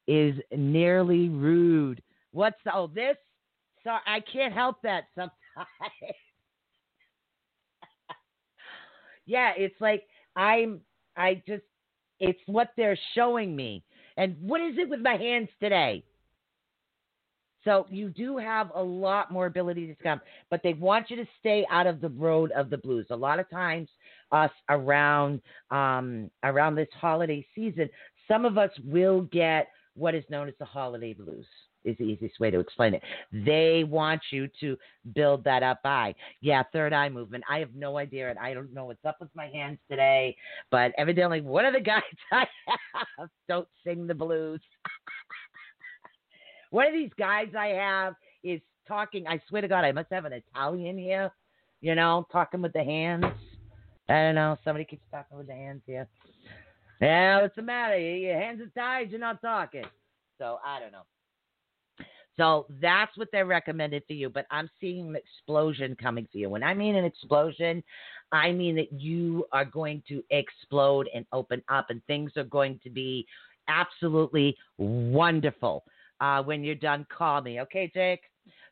is nearly rude. What's oh this? So I can't help that sometimes. <laughs> yeah, it's like I'm I just it's what they're showing me. And what is it with my hands today? So you do have a lot more ability to come, but they want you to stay out of the road of the blues. A lot of times, us around um, around this holiday season, some of us will get what is known as the holiday blues is the easiest way to explain it. They want you to build that up eye. Yeah, third eye movement. I have no idea, and I don't know what's up with my hands today, but evidently one of the <laughs> guys I have don't sing the blues. <laughs> one of these guys I have is talking. I swear to God, I must have an Italian here. You know, talking with the hands. I don't know. Somebody keeps talking with the hands here. Yeah, what's the matter? Your hands are tied. You're not talking. So I don't know. So that's what they're recommended for you. But I'm seeing an explosion coming for you. When I mean an explosion, I mean that you are going to explode and open up, and things are going to be absolutely wonderful. Uh, when you're done, call me. Okay, Jake?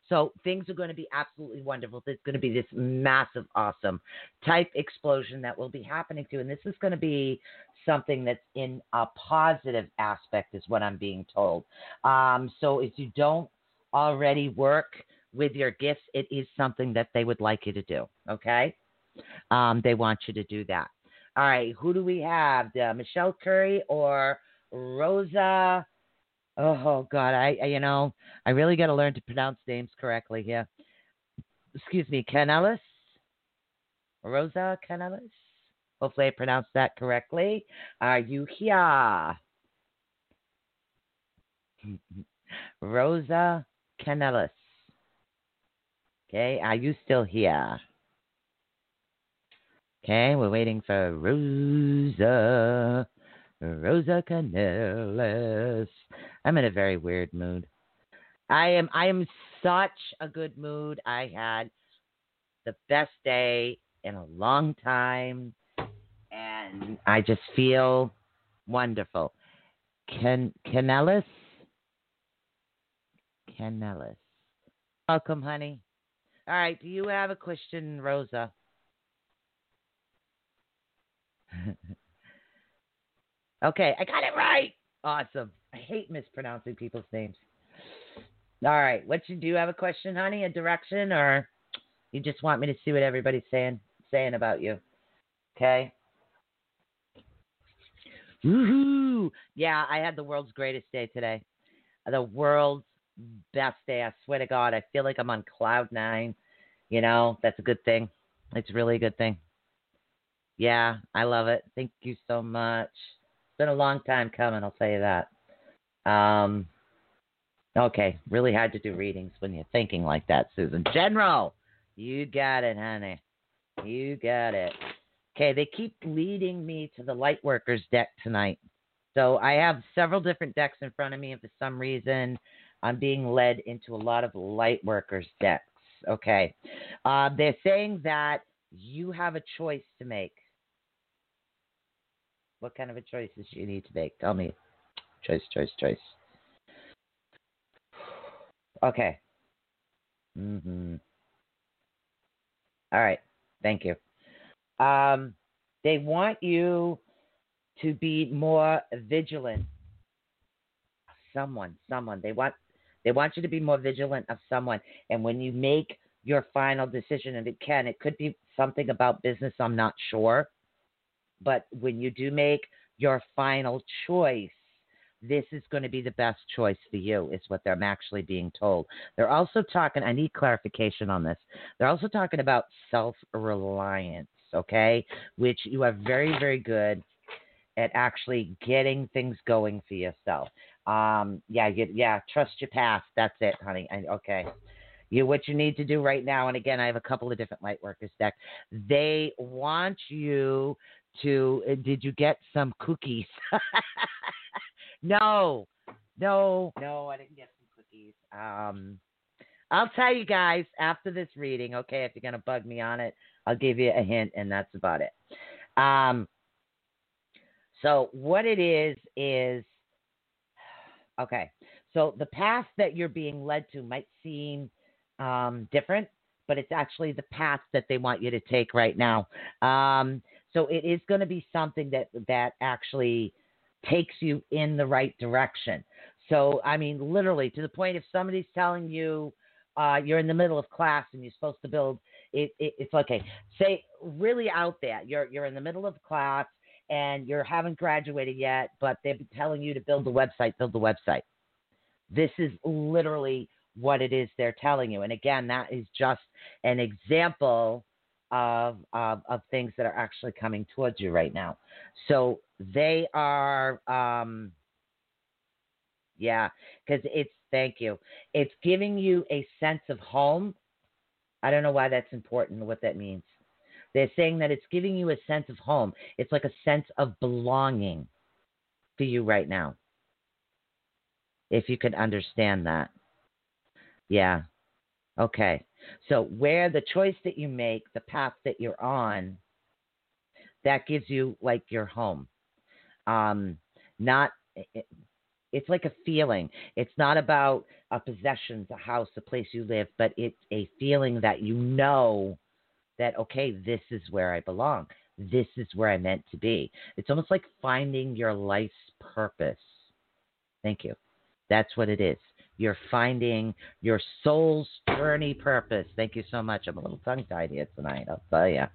So things are going to be absolutely wonderful. There's going to be this massive, awesome type explosion that will be happening to you. And this is going to be something that's in a positive aspect, is what I'm being told. Um, so if you don't already work with your gifts, it is something that they would like you to do. Okay. Um, they want you to do that. All right. Who do we have? Uh, Michelle Curry or Rosa? Oh God, I, I you know I really got to learn to pronounce names correctly here. Excuse me, Canellis, Rosa Canellis. Hopefully, I pronounced that correctly. Are you here? <laughs> Rosa Canellis. Okay, are you still here? Okay, we're waiting for Rosa. Rosa Canellis. I'm in a very weird mood. I am I am such a good mood. I had the best day in a long time and I just feel wonderful. Can Canellis Canellis. Welcome, honey. All right. Do you have a question, Rosa? <laughs> okay, I got it right. Awesome. I hate mispronouncing people's names. All right. What you do you have a question, honey? A direction, or you just want me to see what everybody's saying saying about you? Okay. Woohoo! Yeah, I had the world's greatest day today. The world's best day. I swear to God, I feel like I'm on cloud nine. You know, that's a good thing. It's really a good thing. Yeah, I love it. Thank you so much. It's been a long time coming, I'll tell you that. Um, okay, really hard to do readings when you're thinking like that, Susan. General, you got it, honey. You got it. Okay, they keep leading me to the Lightworkers deck tonight. So I have several different decks in front of me, and for some reason, I'm being led into a lot of light workers decks. Okay. Uh, they're saying that you have a choice to make. What kind of a choices you need to make? Tell me. Choice, choice, choice. Okay. Mm-hmm. All right. Thank you. Um, they want you to be more vigilant. Someone, someone. They want they want you to be more vigilant of someone. And when you make your final decision, and it can, it could be something about business, I'm not sure. But when you do make your final choice, this is going to be the best choice for you, is what they're actually being told. They're also talking, I need clarification on this. They're also talking about self reliance, okay? Which you are very, very good at actually getting things going for yourself. Um, yeah, you, yeah, trust your path. That's it, honey. I, okay. You what you need to do right now, and again, I have a couple of different light workers deck. They want you to. Uh, did you get some cookies? <laughs> no, no, no. I didn't get some cookies. Um, I'll tell you guys after this reading. Okay, if you're gonna bug me on it, I'll give you a hint, and that's about it. Um, so what it is is okay. So the path that you're being led to might seem um, different, but it's actually the path that they want you to take right now. Um, so it is going to be something that that actually takes you in the right direction. So I mean, literally to the point if somebody's telling you uh, you're in the middle of class and you're supposed to build it, it, it's okay. Say really out there, you're you're in the middle of class and you haven't graduated yet, but they're telling you to build the website, build the website. This is literally what it is they're telling you. And again, that is just an example of, of, of things that are actually coming towards you right now. So they are, um, yeah, because it's, thank you. It's giving you a sense of home. I don't know why that's important, what that means. They're saying that it's giving you a sense of home. It's like a sense of belonging for you right now. If you could understand that. Yeah. Okay. So, where the choice that you make, the path that you're on, that gives you like your home. Um, not, it, it's like a feeling. It's not about a possession, a house, a place you live, but it's a feeling that you know that, okay, this is where I belong. This is where I'm meant to be. It's almost like finding your life's purpose. Thank you. That's what it is. You're finding your soul's journey purpose. Thank you so much. I'm a little tongue tied here tonight. I'll tell you.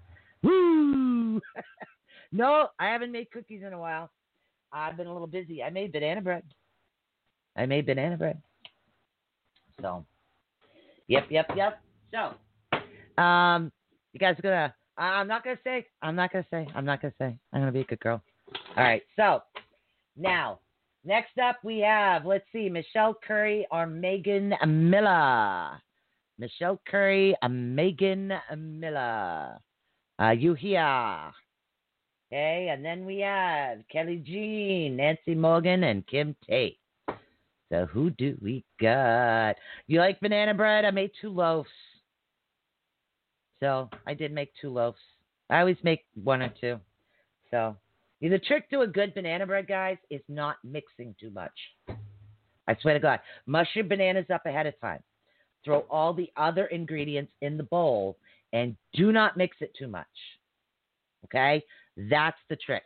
Woo! <laughs> no, I haven't made cookies in a while. I've been a little busy. I made banana bread. I made banana bread. So, yep, yep, yep. So, um, you guys are gonna. I'm not gonna say. I'm not gonna say. I'm not gonna say. I'm gonna be a good girl. All right. So now, next up we have. Let's see, Michelle Curry or Megan Miller. Michelle Curry, or Megan Miller. Uh, you here? Okay, and then we have Kelly Jean, Nancy Morgan, and Kim Tate. So who do we got? You like banana bread? I made two loaves. So I did make two loaves. I always make one or two. So the trick to a good banana bread, guys, is not mixing too much. I swear to God. Mush your bananas up ahead of time. Throw all the other ingredients in the bowl and do not mix it too much. Okay? That's the trick.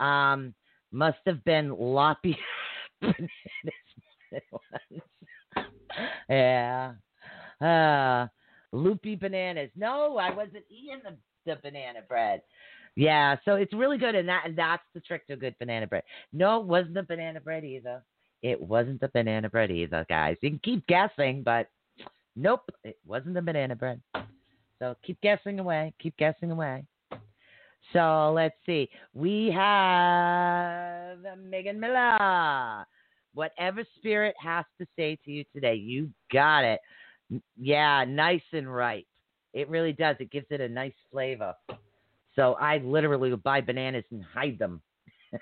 Um, must have been loppy <laughs> bananas. <laughs> yeah. Uh, loopy bananas. No, I wasn't eating the, the banana bread. Yeah, so it's really good, and that and that's the trick to good banana bread. No, it wasn't the banana bread either. It wasn't the banana bread either, guys. You can keep guessing, but nope, it wasn't the banana bread. So keep guessing away, keep guessing away. So let's see. We have Megan Miller. Whatever spirit has to say to you today, you got it. Yeah, nice and ripe. It really does. It gives it a nice flavor. So I literally would buy bananas and hide them <laughs> because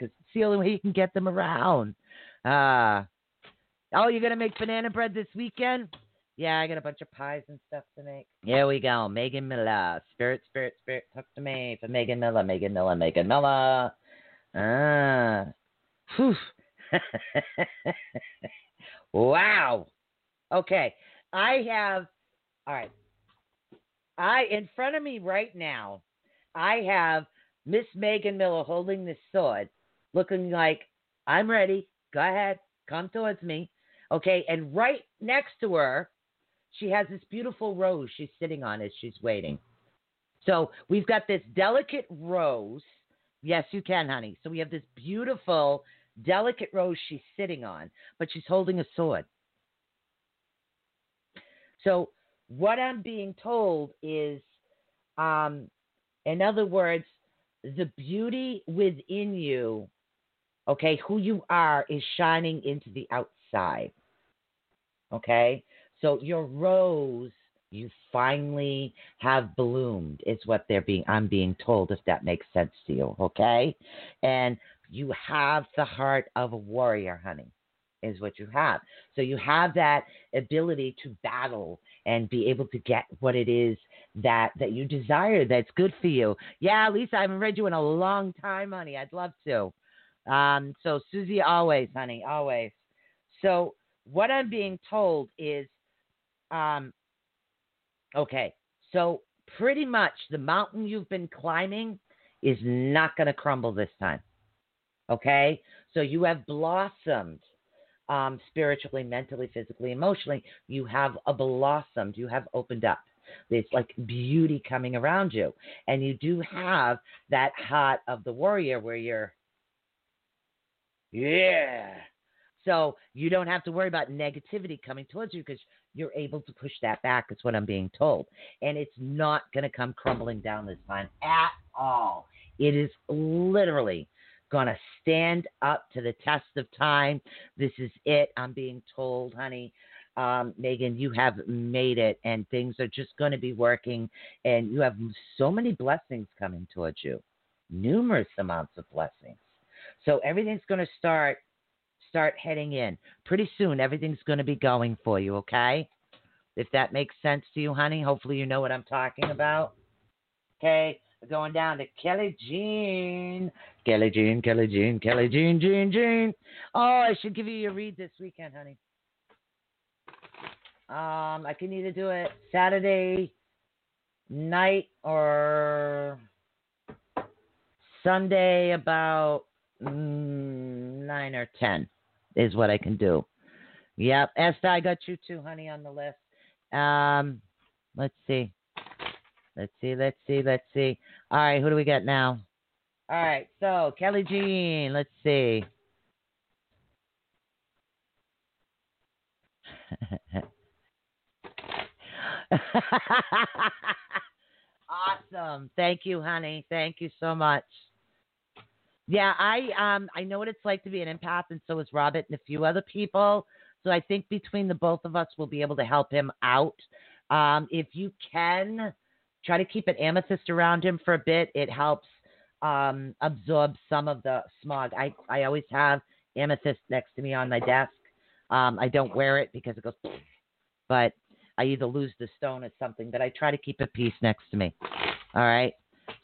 it's the only way you can get them around. Uh, oh, you're gonna make banana bread this weekend? Yeah, I got a bunch of pies and stuff to make. Here we go. Megan Miller. Spirit, spirit, spirit. Talk to me for Megan Miller. Megan Miller. Megan Miller. Ah. Whew. <laughs> wow. Okay. I have, all right. I, in front of me right now, I have Miss Megan Miller holding this sword, looking like, I'm ready. Go ahead. Come towards me. Okay. And right next to her, she has this beautiful rose she's sitting on as she's waiting. So we've got this delicate rose. Yes, you can, honey. So we have this beautiful delicate rose she's sitting on, but she's holding a sword. So what I'm being told is, um, in other words, the beauty within you, okay, who you are, is shining into the outside. Okay, so your rose, you finally have bloomed, is what they're being. I'm being told, if that makes sense to you. Okay, and you have the heart of a warrior, honey is what you have. So you have that ability to battle and be able to get what it is that that you desire that's good for you. Yeah, Lisa, I haven't read you in a long time, honey. I'd love to. Um, so Susie, always, honey, always. So what I'm being told is, um, okay, so pretty much the mountain you've been climbing is not going to crumble this time. Okay, so you have blossomed um, spiritually, mentally, physically, emotionally, you have a blossomed, you have opened up. It's like beauty coming around you. And you do have that heart of the warrior where you're, yeah. So you don't have to worry about negativity coming towards you because you're able to push that back, is what I'm being told. And it's not going to come crumbling down this time at all. It is literally going to stand up to the test of time. This is it. I'm being told, honey. Um, Megan, you have made it, and things are just going to be working, and you have so many blessings coming towards you, numerous amounts of blessings. So everything's going to start start heading in pretty soon. Everything's going to be going for you. Okay, if that makes sense to you, honey. Hopefully, you know what I'm talking about. Okay, going down to Kelly Jean. Kelly Jean, Kelly Jean, Kelly Jean, Jean, Jean. Oh, I should give you your read this weekend, honey. Um, I can either do it Saturday night or Sunday about mm, nine or ten is what I can do. Yep, Esther, I got you too, honey, on the list. Um, let's see. Let's see, let's see, let's see. All right, who do we got now? All right, so Kelly Jean, let's see. <laughs> awesome. Thank you, honey. Thank you so much. Yeah, I um I know what it's like to be an empath, and so is Robert and a few other people. So I think between the both of us, we'll be able to help him out. Um, if you can, Try to keep an amethyst around him for a bit. It helps um, absorb some of the smog. I, I always have amethyst next to me on my desk. Um, I don't wear it because it goes, <sniffs> but I either lose the stone or something. But I try to keep a piece next to me. All right.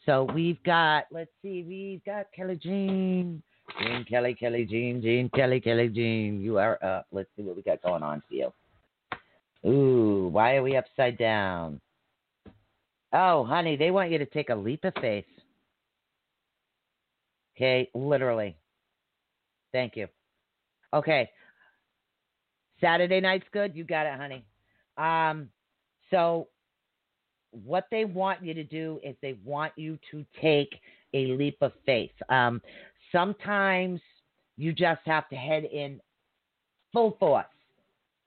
So we've got, let's see, we've got Kelly Jean. Jean Kelly, Kelly Jean, Jean Kelly, Kelly Jean. You are up. Let's see what we got going on for you. Ooh, why are we upside down? Oh, honey, they want you to take a leap of faith. Okay, literally. Thank you. Okay. Saturday night's good. You got it, honey. Um, so what they want you to do is they want you to take a leap of faith. Um, sometimes you just have to head in full force.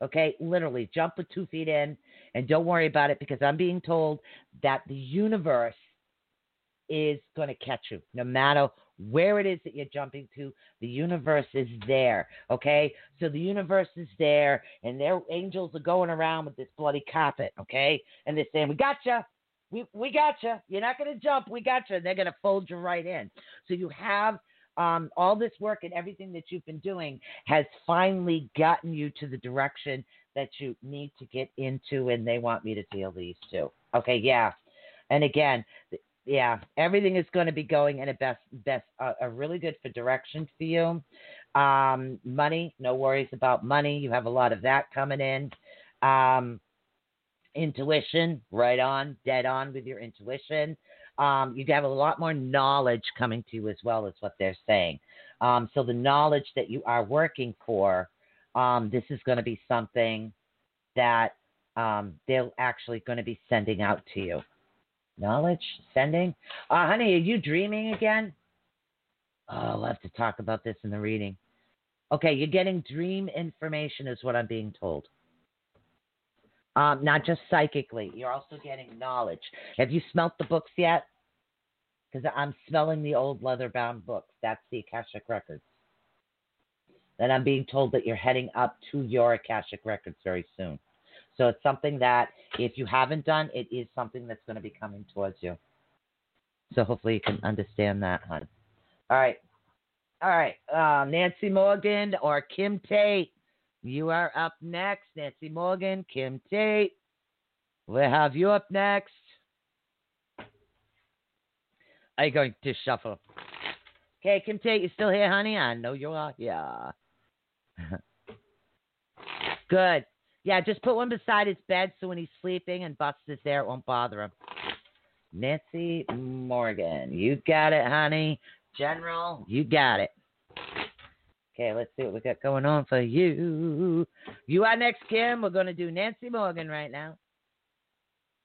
Okay, literally jump with two feet in and don't worry about it because I'm being told that the universe is going to catch you no matter where it is that you're jumping to. The universe is there. Okay, so the universe is there, and their angels are going around with this bloody carpet. Okay, and they're saying, "We got you." We, we got you. You're not going to jump. We got you. And they're going to fold you right in. So you have um, all this work and everything that you've been doing has finally gotten you to the direction that you need to get into, and they want me to deal these too. Okay, yeah. And again, yeah, everything is going to be going in a best, best, uh, a really good for direction for you. Um, money, no worries about money. You have a lot of that coming in. Um, intuition, right on, dead on with your intuition um, you have a lot more knowledge coming to you as well, is what they're saying. Um, so the knowledge that you are working for, um, this is going to be something that um, they're actually going to be sending out to you. Knowledge sending, uh, honey, are you dreaming again? Oh, I'll have to talk about this in the reading. Okay, you're getting dream information, is what I'm being told. Um, not just psychically, you're also getting knowledge. Have you smelt the books yet? Because I'm smelling the old leather bound books. That's the Akashic Records. And I'm being told that you're heading up to your Akashic Records very soon. So it's something that if you haven't done, it is something that's going to be coming towards you. So hopefully you can understand that, hon. All right. All right. Uh, Nancy Morgan or Kim Tate. You are up next. Nancy Morgan, Kim Tate. We'll have you up next. Are you going to shuffle? Okay, Kim Tate, you still here, honey? I know you are. Yeah. <laughs> Good. Yeah, just put one beside his bed so when he's sleeping and Bust is there, it won't bother him. Nancy Morgan, you got it, honey. General, you got it. Okay, let's see what we got going on for you. You are next, Kim. We're going to do Nancy Morgan right now.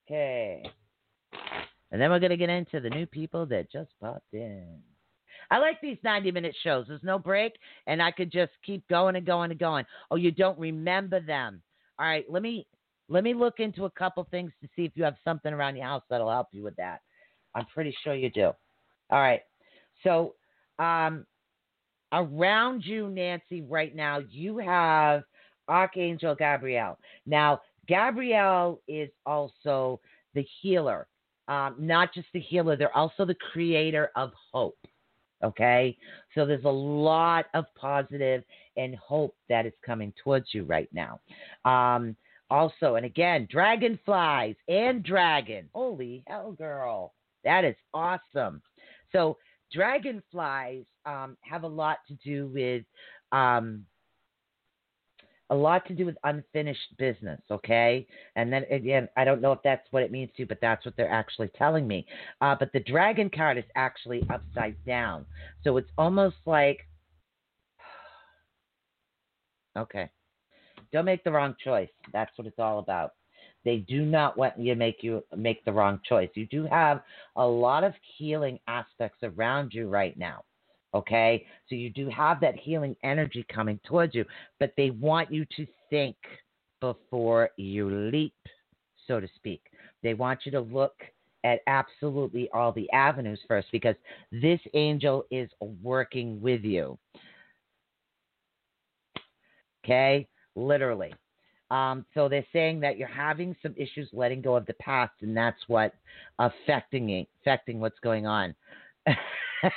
Okay. And then we're going to get into the new people that just popped in. I like these 90 minute shows. There's no break, and I could just keep going and going and going. Oh, you don't remember them. All right, let me let me look into a couple things to see if you have something around your house that'll help you with that. I'm pretty sure you do. All right. So, um, around you, Nancy, right now, you have Archangel Gabriel. Now, Gabriel is also the healer, um, not just the healer, they're also the creator of hope. Okay? So there's a lot of positive and hope that is coming towards you right now. Um, also, and again, dragonflies and dragon. Holy hell, girl. That is awesome. So, dragonflies um, have a lot to do with um, a lot to do with unfinished business, okay? And then again, I don't know if that's what it means to, you, but that's what they're actually telling me. Uh, but the dragon card is actually upside down, so it's almost like <sighs> okay, don't make the wrong choice. That's what it's all about. They do not want you to make you make the wrong choice. You do have a lot of healing aspects around you right now. Okay? So you do have that healing energy coming towards you, but they want you to think before you leap, so to speak. They want you to look at absolutely all the avenues first because this angel is working with you. Okay? Literally. Um, so they're saying that you're having some issues letting go of the past, and that's what affecting affecting what's going on. <laughs> <laughs>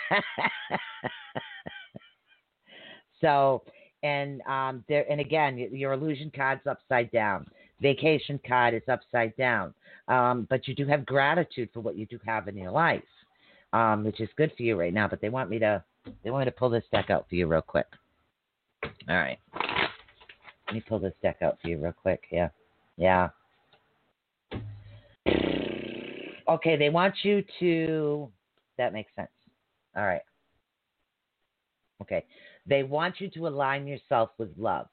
so, and um, there, and again, your illusion card's upside down. Vacation card is upside down. Um, but you do have gratitude for what you do have in your life, um, which is good for you right now. But they want me to, they want me to pull this deck out for you real quick. All right. Let me pull this deck out for you real quick. Yeah. Yeah. Okay, they want you to. That makes sense. All right. Okay. They want you to align yourself with love.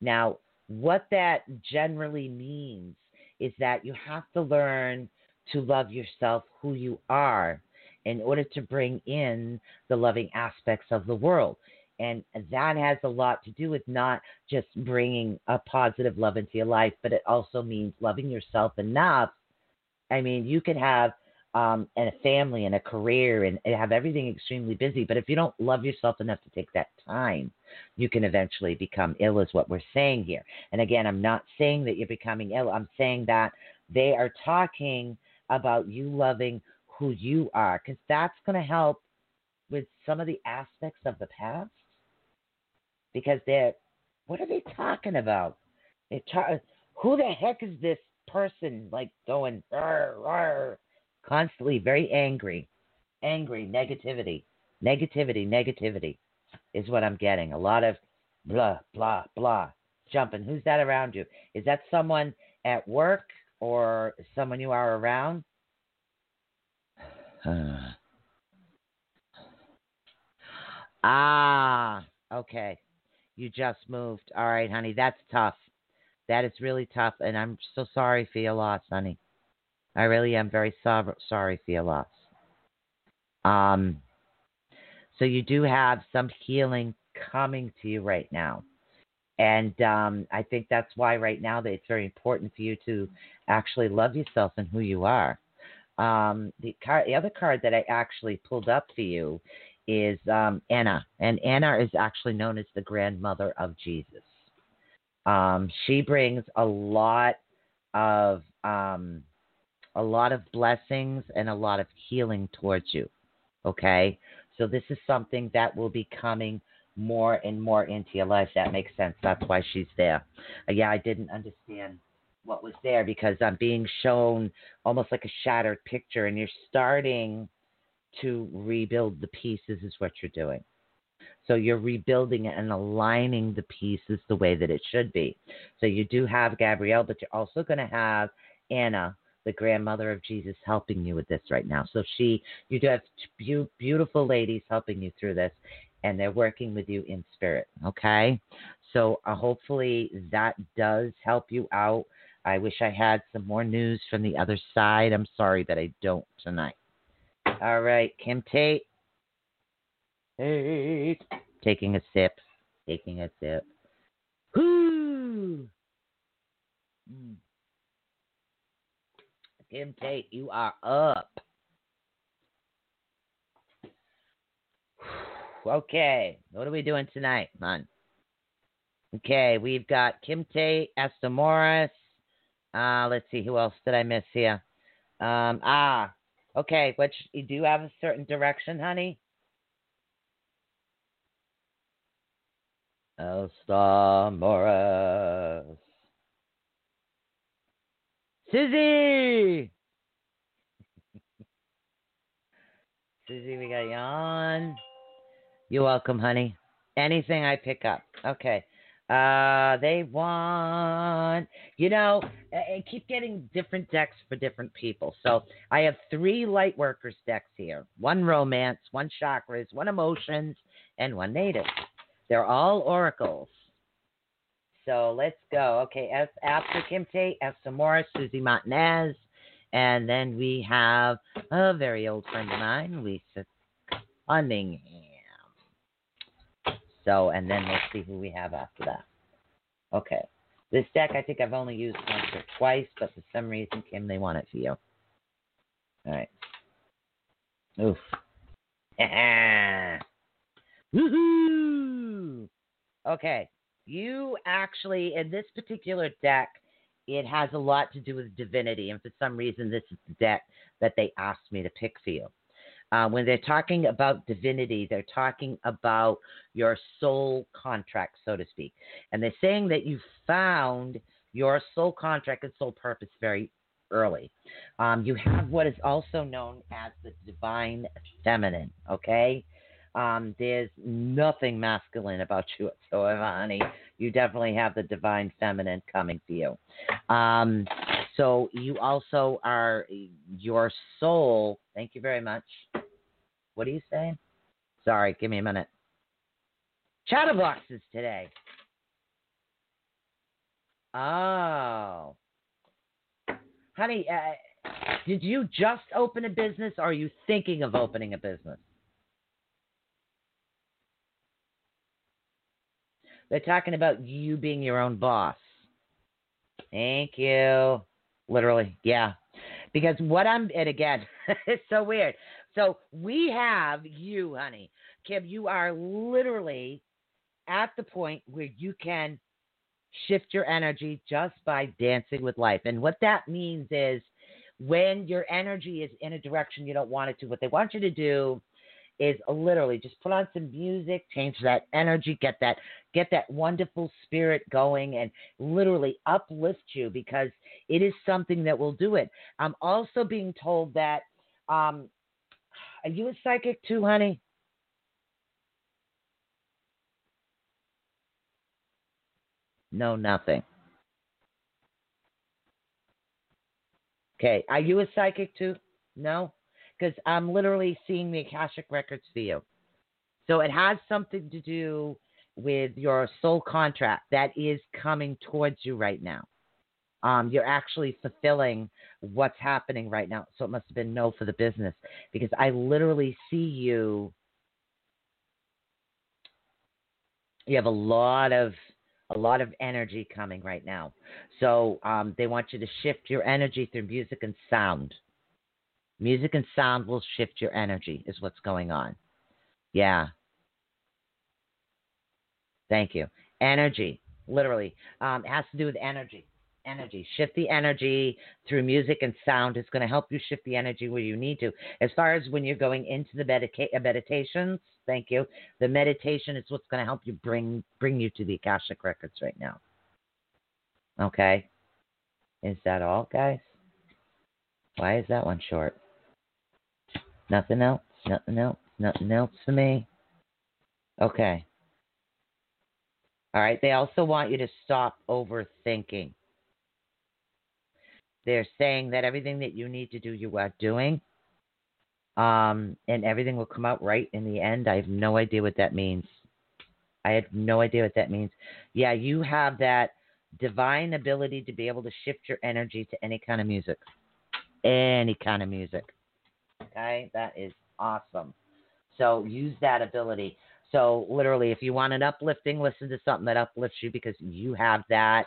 Now, what that generally means is that you have to learn to love yourself who you are in order to bring in the loving aspects of the world. And that has a lot to do with not just bringing a positive love into your life, but it also means loving yourself enough. I mean, you could have um, and a family and a career and have everything extremely busy. But if you don't love yourself enough to take that time, you can eventually become ill, is what we're saying here. And again, I'm not saying that you're becoming ill. I'm saying that they are talking about you loving who you are, because that's going to help with some of the aspects of the past. Because they're, what are they talking about? They talk, who the heck is this person like going, rah, rah, constantly very angry, angry, negativity, negativity, negativity is what I'm getting. A lot of blah, blah, blah, jumping. Who's that around you? Is that someone at work or someone you are around? <sighs> ah, okay. You just moved. All right, honey. That's tough. That is really tough. And I'm so sorry for your loss, honey. I really am very so- sorry for your loss. Um, so you do have some healing coming to you right now. And um, I think that's why right now that it's very important for you to actually love yourself and who you are. Um, the card, the other card that I actually pulled up for you is um, Anna, and Anna is actually known as the grandmother of Jesus. Um, she brings a lot of um, a lot of blessings and a lot of healing towards you. Okay, so this is something that will be coming more and more into your life. That makes sense. That's why she's there. Uh, yeah, I didn't understand what was there because I'm being shown almost like a shattered picture, and you're starting to rebuild the pieces, is what you're doing. So you're rebuilding and aligning the pieces the way that it should be. So you do have Gabriel, but you're also going to have Anna, the grandmother of Jesus, helping you with this right now. So she, you do have beautiful ladies helping you through this, and they're working with you in spirit. Okay, so uh, hopefully that does help you out. I wish I had some more news from the other side. I'm sorry that I don't tonight. All right, Kim Tate. Tate. Taking a sip. Taking a sip. Whoo! Mm. Kim Tate, you are up. Okay, what are we doing tonight, man? Okay, we've got Kim Tate, Esther Morris. Uh, let's see, who else did I miss here? Um, ah, okay, which you do have a certain direction, honey? Esther Morris. Susie! <laughs> Susie, we got you on. You're welcome, honey. Anything I pick up. Okay. Uh, they want, you know, I keep getting different decks for different people. So I have three light workers decks here one romance, one chakras, one emotions, and one native. They're all oracles. So let's go. Okay, after Kim Tate, Esther Morris, Susie Martinez, and then we have a very old friend of mine, Lisa Cunningham. So, and then we'll see who we have after that. Okay. This deck, I think I've only used once or twice, but for some reason, Kim, they want it for you. All right. Oof. <laughs> Woohoo! Okay. You actually, in this particular deck, it has a lot to do with divinity, and for some reason, this is the deck that they asked me to pick for you. Uh, when they're talking about divinity, they're talking about your soul contract, so to speak. And they're saying that you found your soul contract and soul purpose very early. Um, you have what is also known as the divine feminine, okay? Um, there's nothing masculine about you whatsoever, honey. You definitely have the divine feminine coming to you. Um, so you also are your soul. Thank you very much. What are you saying? Sorry, give me a minute. Chatterboxes today. Oh. Honey, uh, did you just open a business or are you thinking of opening a business? They're talking about you being your own boss. Thank you. Literally, yeah. Because what I'm, and again, <laughs> it's so weird. So we have you, honey. Kim, you are literally at the point where you can shift your energy just by dancing with life. And what that means is when your energy is in a direction you don't want it to, what they want you to do is literally just put on some music, change that energy, get that get that wonderful spirit going and literally uplift you because it is something that will do it. I'm also being told that um, are you a psychic too, honey? No, nothing. Okay. Are you a psychic too? No? Because I'm literally seeing the Akashic records for you. So it has something to do with your soul contract that is coming towards you right now. Um, you're actually fulfilling what's happening right now. So it must have been no for the business because I literally see you you have a lot of a lot of energy coming right now. So um, they want you to shift your energy through music and sound. Music and sound will shift your energy, is what's going on. Yeah. Thank you. Energy, literally, um, has to do with energy. Energy. Shift the energy through music and sound. It's going to help you shift the energy where you need to. As far as when you're going into the medica- uh, meditations, thank you. The meditation is what's going to help you bring bring you to the Akashic records right now. Okay. Is that all, guys? Why is that one short? Nothing else? Nothing else? Nothing else for me? Okay. All right. They also want you to stop overthinking. They're saying that everything that you need to do, you are doing. Um, and everything will come out right in the end. I have no idea what that means. I have no idea what that means. Yeah, you have that divine ability to be able to shift your energy to any kind of music. Any kind of music. Okay, that is awesome. So use that ability. So literally, if you want an uplifting, listen to something that uplifts you because you have that.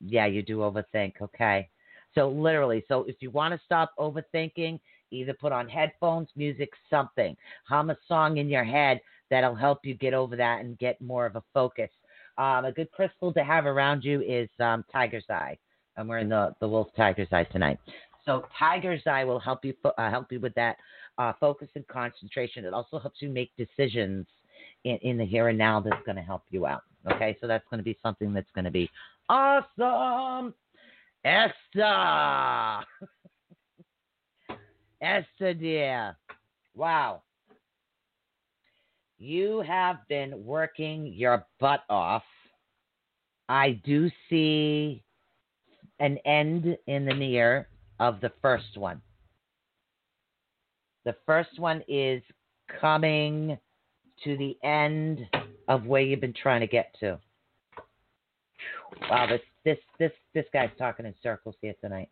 Yeah, you do overthink. Okay. So literally, so if you want to stop overthinking, either put on headphones, music, something. Hum a song in your head that'll help you get over that and get more of a focus. Um, a good crystal to have around you is um, Tiger's Eye. I'm wearing the the Wolf Tiger's Eye tonight. So Tiger's Eye will help you uh, help you with that uh, focus and concentration. It also helps you make decisions in, in the here and now. That's going to help you out. Okay, so that's going to be something that's going to be awesome. Esther, <laughs> Esther dear, wow. You have been working your butt off. I do see an end in the near of the first one. The first one is coming to the end of where you've been trying to get to. Wow, this this this this guy's talking in circles here tonight.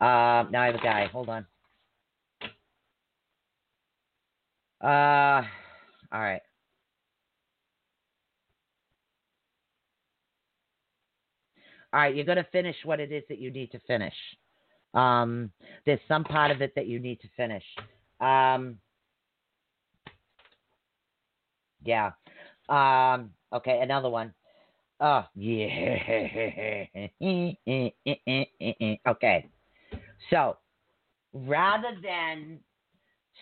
Uh, now I have a guy. Hold on. Uh, all right. All right, you're going to finish what it is that you need to finish. Um, there's some part of it that you need to finish. Um, yeah. Um, okay, another one. Oh, yeah. <laughs> okay. So, rather than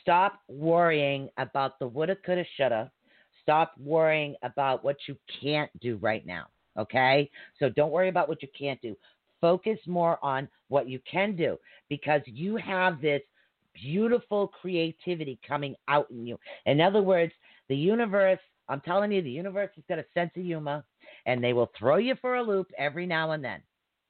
stop worrying about the woulda, coulda, shoulda, stop worrying about what you can't do right now. Okay? So don't worry about what you can't do. Focus more on what you can do because you have this beautiful creativity coming out in you. In other words, the universe, I'm telling you, the universe has got a sense of humor and they will throw you for a loop every now and then.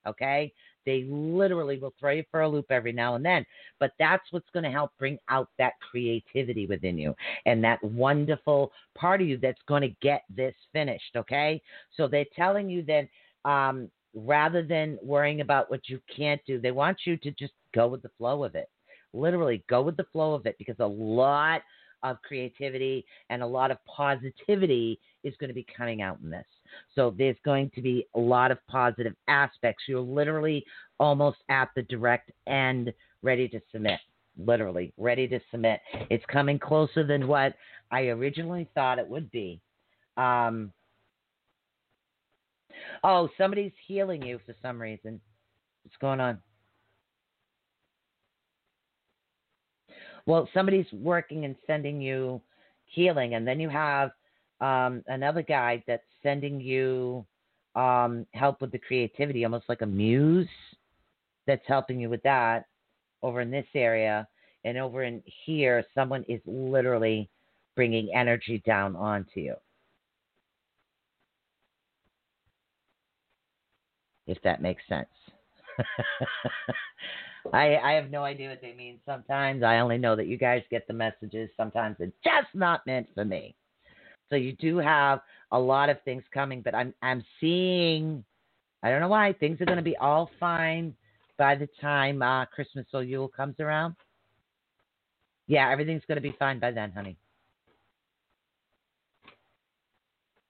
Okay? They literally will throw you for a loop every now and then. But that's what's going to help bring out that creativity within you and that wonderful part of you that's going to get this finished. Okay. So they're telling you that um, rather than worrying about what you can't do, they want you to just go with the flow of it. Literally, go with the flow of it because a lot of creativity and a lot of positivity is going to be coming out in this. So there's going to be a lot of positive aspects. You're literally almost at the direct end, ready to submit. Literally, ready to submit. It's coming closer than what I originally thought it would be. Um, oh, somebody's healing you for some reason. What's going on? Well, somebody's working and sending you healing, and then you have um, another guy that's sending you um, help with the creativity, almost like a muse that's helping you with that over in this area. And over in here, someone is literally bringing energy down onto you. If that makes sense. <laughs> I I have no idea what they mean sometimes. I only know that you guys get the messages. Sometimes it's just not meant for me. So you do have a lot of things coming, but I'm I'm seeing I don't know why things are going to be all fine by the time uh, Christmas or Yule comes around. Yeah, everything's going to be fine by then, honey.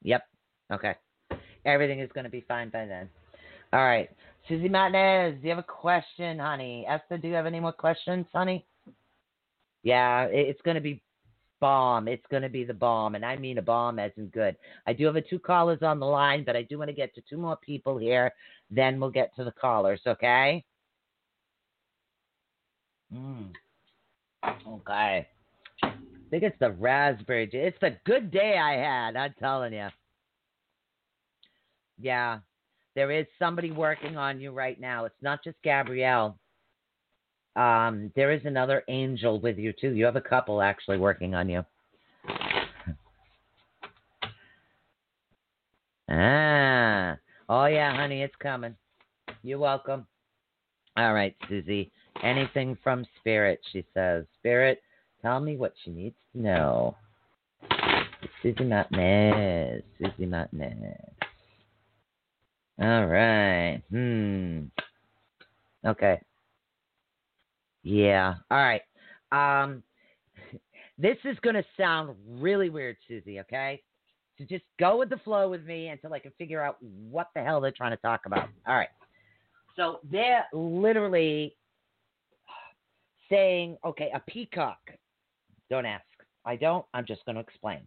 Yep. Okay. Everything is going to be fine by then. All right. Susie Martinez, do you have a question, honey? Esther, do you have any more questions, honey? Yeah, it's going to be bomb. It's going to be the bomb, and I mean a bomb as in good. I do have a two callers on the line, but I do want to get to two more people here. Then we'll get to the callers, okay? Mm. Okay. I think it's the raspberry. It's the good day I had. I'm telling you. Yeah, there is somebody working on you right now. It's not just Gabrielle. Um, there is another angel with you too. You have a couple actually working on you. Ah, oh yeah, honey, it's coming. You're welcome. All right, Susie. Anything from Spirit? She says. Spirit, tell me what she needs to know. Susie Martinez. Susie Martinez. All right. Hmm. Okay. Yeah. All right. Um, <laughs> this is going to sound really weird, Susie, okay? So just go with the flow with me until I can figure out what the hell they're trying to talk about. All right. So they're literally saying, okay, a peacock. Don't ask. I don't. I'm just going to explain.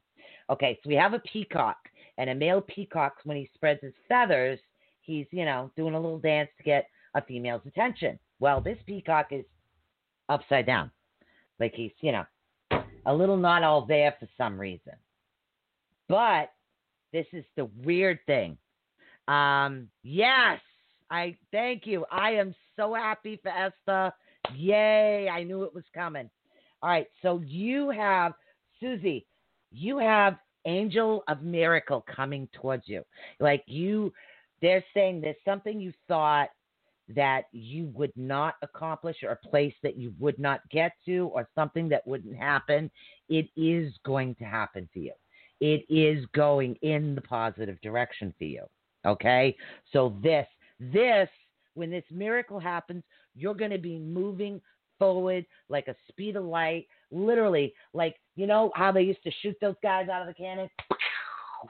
Okay, so we have a peacock, and a male peacock, when he spreads his feathers, he's, you know, doing a little dance to get a female's attention. Well, this peacock is upside down. Like he's, you know, a little not all there for some reason. But this is the weird thing. Um, yes, I thank you. I am so happy for Esther. Yay, I knew it was coming. All right, so you have Susie, you have angel of miracle coming towards you. Like you they're saying there's something you thought that you would not accomplish or a place that you would not get to or something that wouldn't happen, it is going to happen for you. It is going in the positive direction for you. Okay? So this this when this miracle happens, you're going to be moving forward like a speed of light, literally like you know how they used to shoot those guys out of the cannon?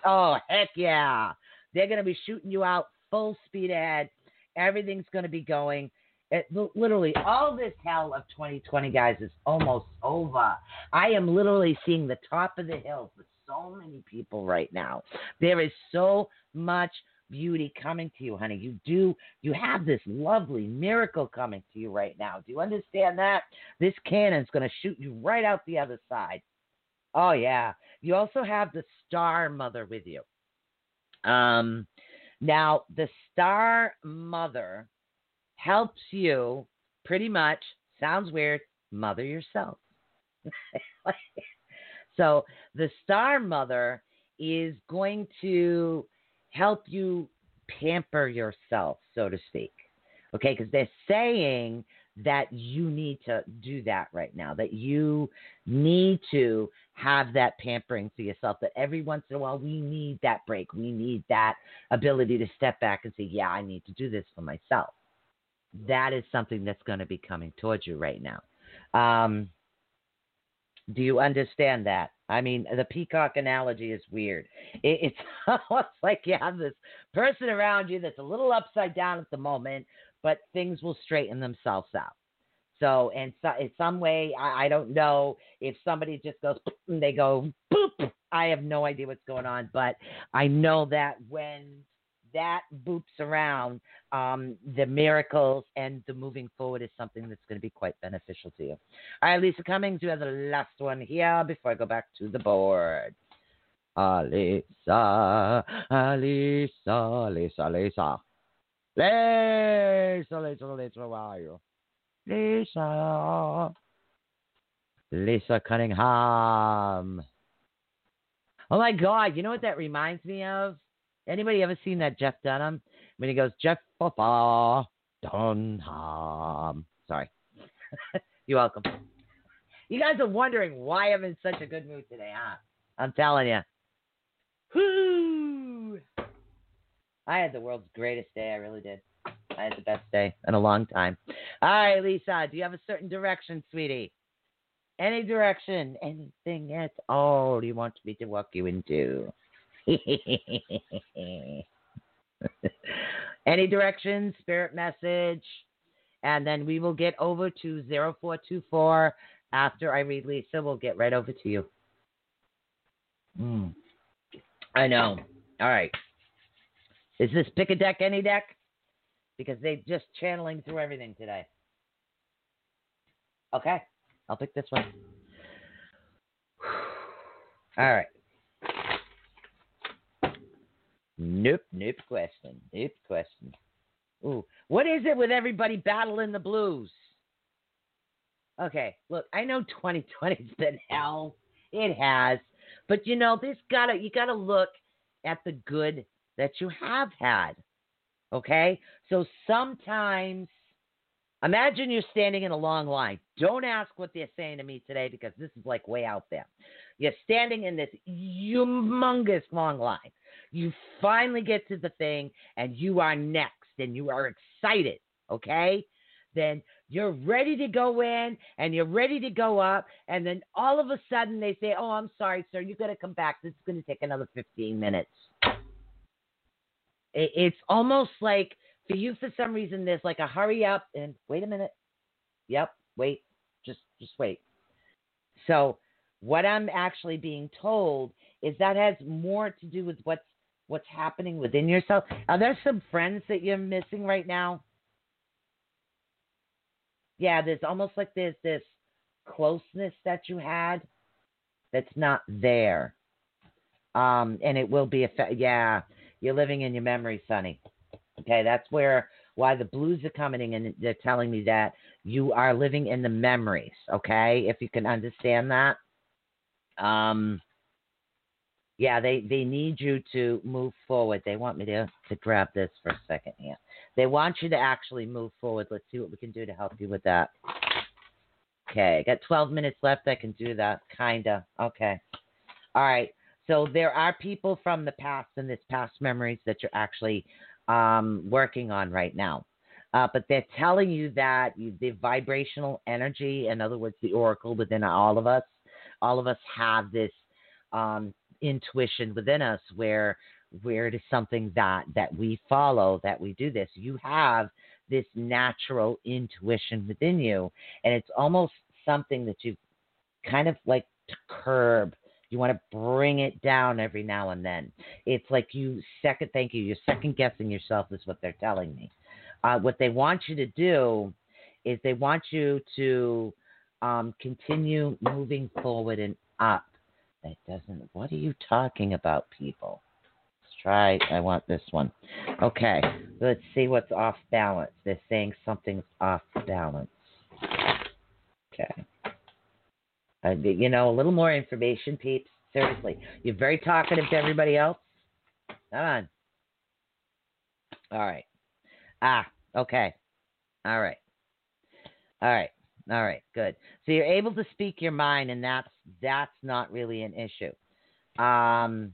Oh, heck yeah. They're going to be shooting you out full speed ahead Everything's going to be going. It, literally, all this hell of 2020, guys, is almost over. I am literally seeing the top of the hill for so many people right now. There is so much beauty coming to you, honey. You do, you have this lovely miracle coming to you right now. Do you understand that? This cannon's going to shoot you right out the other side. Oh, yeah. You also have the star mother with you. Um, now, the star mother helps you pretty much, sounds weird, mother yourself. <laughs> so, the star mother is going to help you pamper yourself, so to speak. Okay, because they're saying that you need to do that right now, that you need to have that pampering for yourself, that every once in a while we need that break. We need that ability to step back and say, yeah, I need to do this for myself. That is something that's going to be coming towards you right now. Um, do you understand that? I mean, the peacock analogy is weird. It, it's <laughs> almost like you have this person around you that's a little upside down at the moment, but things will straighten themselves out. So, and so, in some way, I, I don't know if somebody just goes <clears throat> and they go boop. I have no idea what's going on, but I know that when that boops around, um, the miracles and the moving forward is something that's going to be quite beneficial to you. All right, Lisa Cummings, you have the last one here before I go back to the board. Alisa, Alisa, Lisa, Lisa. Lisa, Lisa, Lisa, where are you? Lisa. Lisa Cunningham. Oh my God! You know what that reminds me of? Anybody ever seen that Jeff Dunham when he goes Jeff Papa Dunham? Sorry. <laughs> You're welcome. You guys are wondering why I'm in such a good mood today, huh? I'm telling you. Whoo! I had the world's greatest day. I really did. I had the best day in a long time. All right, Lisa, do you have a certain direction, sweetie? Any direction, anything at all you want me to walk you into? <laughs> Any direction, spirit message, and then we will get over to 0424 after I read Lisa. We'll get right over to you. Mm. I know. All right. Is this pick a deck, any deck? Because they just channeling through everything today. Okay. I'll pick this one. <sighs> All right. Nope, nope question. Nope question. Ooh, what is it with everybody battling the blues? Okay, look, I know 2020's been hell. It has. But you know, this gotta you gotta look at the good that you have had. Okay? So sometimes imagine you're standing in a long line. Don't ask what they're saying to me today because this is like way out there. You're standing in this humongous long line. You finally get to the thing and you are next and you are excited, okay? Then you're ready to go in and you're ready to go up. And then all of a sudden they say, Oh, I'm sorry, sir, you got to come back. This is going to take another 15 minutes. It's almost like for you, for some reason, there's like a hurry up and wait a minute. Yep, wait, just just wait. So what I'm actually being told is that has more to do with what's what's happening within yourself. Are there some friends that you're missing right now? Yeah, there's almost like there's this closeness that you had that's not there. Um, and it will be a yeah, you're living in your memory, Sonny. Okay, that's where why the blues are coming in and they're telling me that you are living in the memories. Okay, if you can understand that. Um, yeah, they they need you to move forward. They want me to to grab this for a second here. They want you to actually move forward. Let's see what we can do to help you with that. Okay, I got 12 minutes left. I can do that, kinda. Okay. All right. So there are people from the past and this past memories that you're actually um, working on right now. Uh, but they're telling you that you, the vibrational energy, in other words, the oracle within all of us, all of us have this um, intuition within us where where it is something that that we follow that we do this you have this natural intuition within you and it's almost something that you kind of like to curb you want to bring it down every now and then it's like you second thank you you're second guessing yourself is what they're telling me uh, what they want you to do is they want you to um, continue moving forward and up that doesn't. What are you talking about, people? Let's try. I want this one. Okay. Let's see what's off balance. They're saying something's off balance. Okay. Uh, you know, a little more information, peeps. Seriously. You're very talkative to everybody else. Come on. All right. Ah, okay. All right. All right. All right, good. So you're able to speak your mind, and that's that's not really an issue. Um,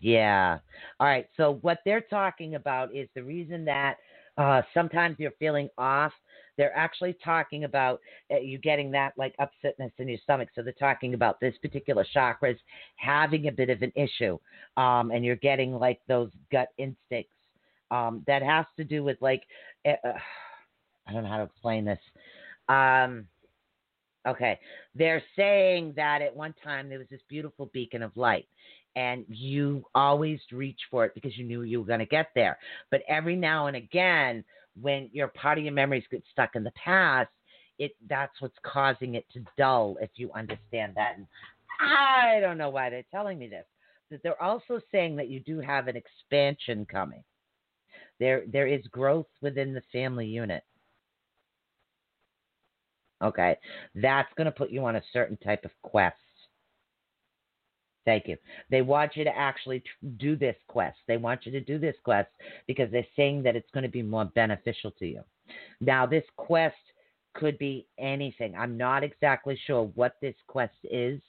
yeah. All right. So what they're talking about is the reason that uh, sometimes you're feeling off. They're actually talking about uh, you getting that like upsetness in your stomach. So they're talking about this particular chakras having a bit of an issue, um, and you're getting like those gut instincts. Um, that has to do with like, uh, I don't know how to explain this. Um, okay, they're saying that at one time there was this beautiful beacon of light, and you always reach for it because you knew you were going to get there. But every now and again, when your part of your memories get stuck in the past, it that's what's causing it to dull. If you understand that, and I don't know why they're telling me this. But they're also saying that you do have an expansion coming. There, there is growth within the family unit. Okay. That's going to put you on a certain type of quest. Thank you. They want you to actually do this quest. They want you to do this quest because they're saying that it's going to be more beneficial to you. Now, this quest could be anything. I'm not exactly sure what this quest is,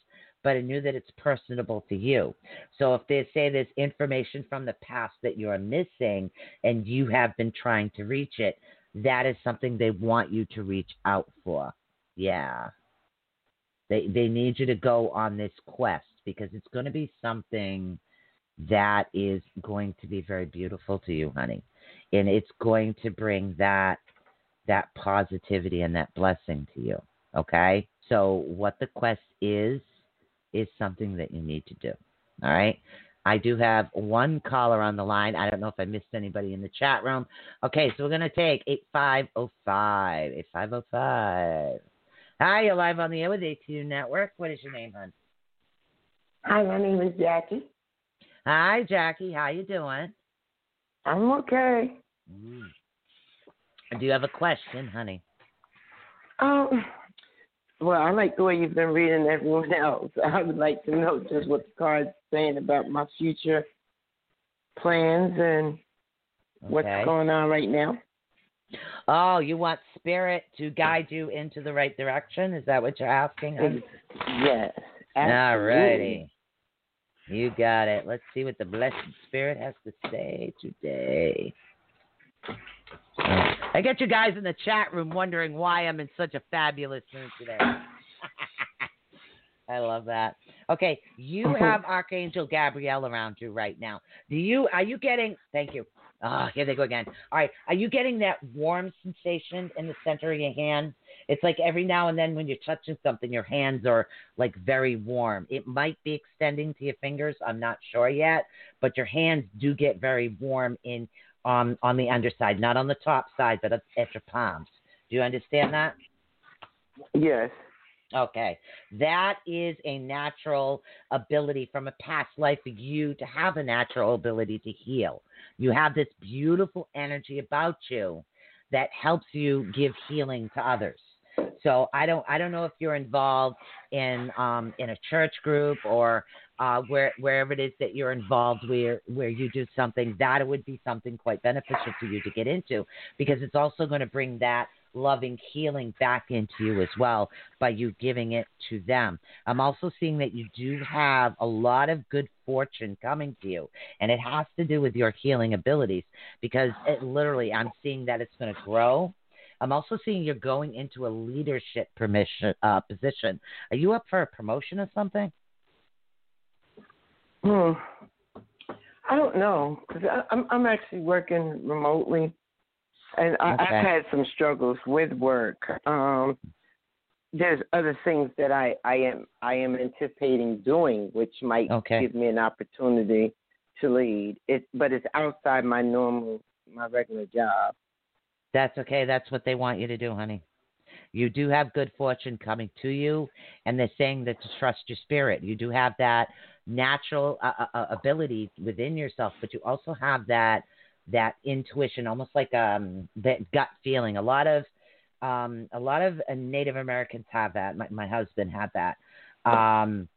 but I knew that it's personable to you. So if they say there's information from the past that you're missing and you have been trying to reach it, that is something they want you to reach out for. Yeah. They they need you to go on this quest because it's going to be something that is going to be very beautiful to you, honey. And it's going to bring that that positivity and that blessing to you. Okay? So what the quest is is something that you need to do. All right? I do have one caller on the line. I don't know if I missed anybody in the chat room. Okay, so we're going to take 8505. 8505. Hi, you're live on the air with ATU Network. What is your name, hon? Hi, my name is Jackie. Hi, Jackie. How you doing? I'm okay. Mm. Do you have a question, honey? Um, well, I like the way you've been reading everyone else. <laughs> I would like to know just what the card's saying about my future plans and Okay. what's going on right now. Oh, you want spirit to guide you into the right direction? Is that what you're asking? Yes. All righty. You got it. Let's see what the blessed spirit has to say today. I get you guys in the chat room wondering why I'm in such a fabulous mood today. <laughs> I love that. Okay, you <laughs> have Archangel Gabrielle around you right now. Do you are you getting thank you. Ah, here they go again. All right. Are you getting that warm sensation in the center of your hand? It's like every now and then when you're touching something, your hands are like very warm. It might be extending to your fingers. I'm not sure yet, but your hands do get very warm in um, on the underside, not on the top side, but at your palms. Do you understand that? Yes. Okay. That is a natural ability from a past life for you to have a natural ability to heal. You have this beautiful energy about you that helps you give healing to others. So I don't I don't know if you're involved in um in a church group or uh where wherever it is that you're involved where where you do something that would be something quite beneficial for you to get into because it's also going to bring that loving healing back into you as well by you giving it to them. I'm also seeing that you do have a lot of good fortune coming to you, and it has to do with your healing abilities because it literally, I'm seeing that it's going to grow. I'm also seeing you're going into a leadership permission, uh, position. Are you up for a promotion or something? Hmm. I don't know because I'm I'm actually working remotely, and I, Okay. I've had some struggles with work. Um, there's other things that I I am I am anticipating doing, which might Okay. give me an opportunity to lead. It, but it's outside my normal my regular job. That's okay. That's what they want you to do, honey. You do have good fortune coming to you, and they're saying that to trust your spirit. You do have that natural uh, uh, uh, ability within yourself, but you also have that that intuition, almost like um that gut feeling. A lot of um a lot of uh, Native Americans have that. My my husband had that. Um,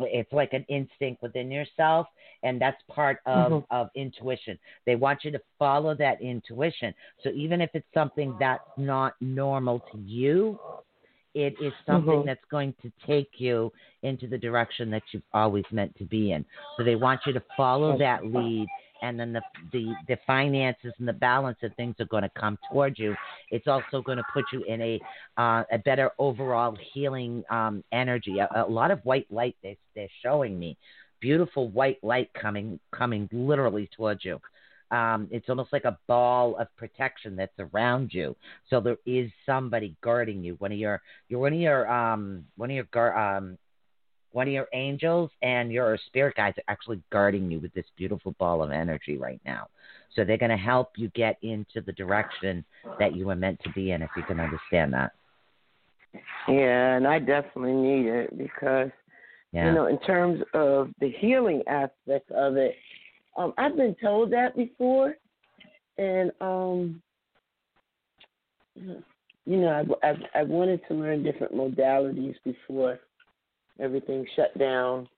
it's like an instinct within yourself, and that's part of Mhm. of intuition. They want you to follow that intuition. So even if it's something that's not normal to you, it is something Mhm. that's going to take you into the direction that you've always meant to be in. So they want you to follow that lead and then the the the finances and the balance of things are going to come towards you. It's also going to put you in a uh, a better overall healing um, energy. A, a lot of white light they they're showing me, beautiful white light coming coming literally towards you. Um, it's almost like a ball of protection that's around you. So there is somebody guarding you. One of your your one of your um one of your um one of your angels and your spirit guides are actually guarding you with this beautiful ball of energy right now. So they're going to help you get into the direction that you were meant to be in, if you can understand that. Yeah, and I definitely need it because Yeah. you know, in terms of the healing aspect of it, um, I've been told that before, and um, you know, I, I I wanted to learn different modalities before everything shut down.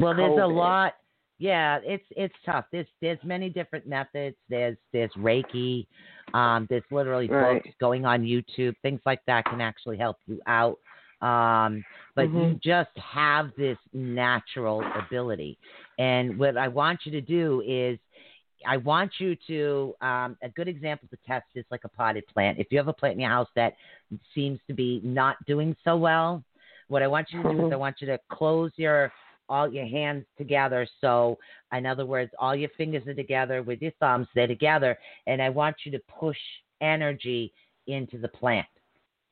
well, there's a lot. Yeah, it's it's tough. There's there's many different methods. There's there's Reiki. Um, there's literally Right. books going on YouTube. Things like that can actually help you out. Um, but you Mhm. just have this natural ability, and what I want you to do is. I want you to um, a good example to test is like a potted plant. If you have a plant in your house that seems to be not doing so well, what I want you to do is. I mm-hmm. want you to close your all your hands together. So, in other words, all your fingers are together with your thumbs, they're together. And I want you to push energy into the plant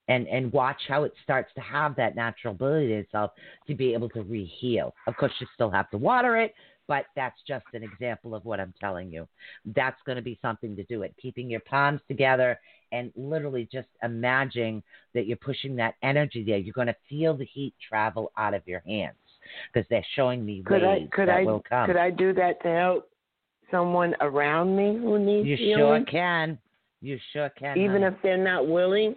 and, and watch how it starts to have that natural ability itself to be able to reheal. Of course, you still have to water it, but that's just an example of what I'm telling you. That's going to be something to do it. Keeping your palms together and literally just imagining that you're pushing that energy there. You're going to feel the heat travel out of your hands because they're showing me Could waves I could that I will come. could I do that to help someone around me who needs you healing? sure can. You sure can. even honey. if they're not willing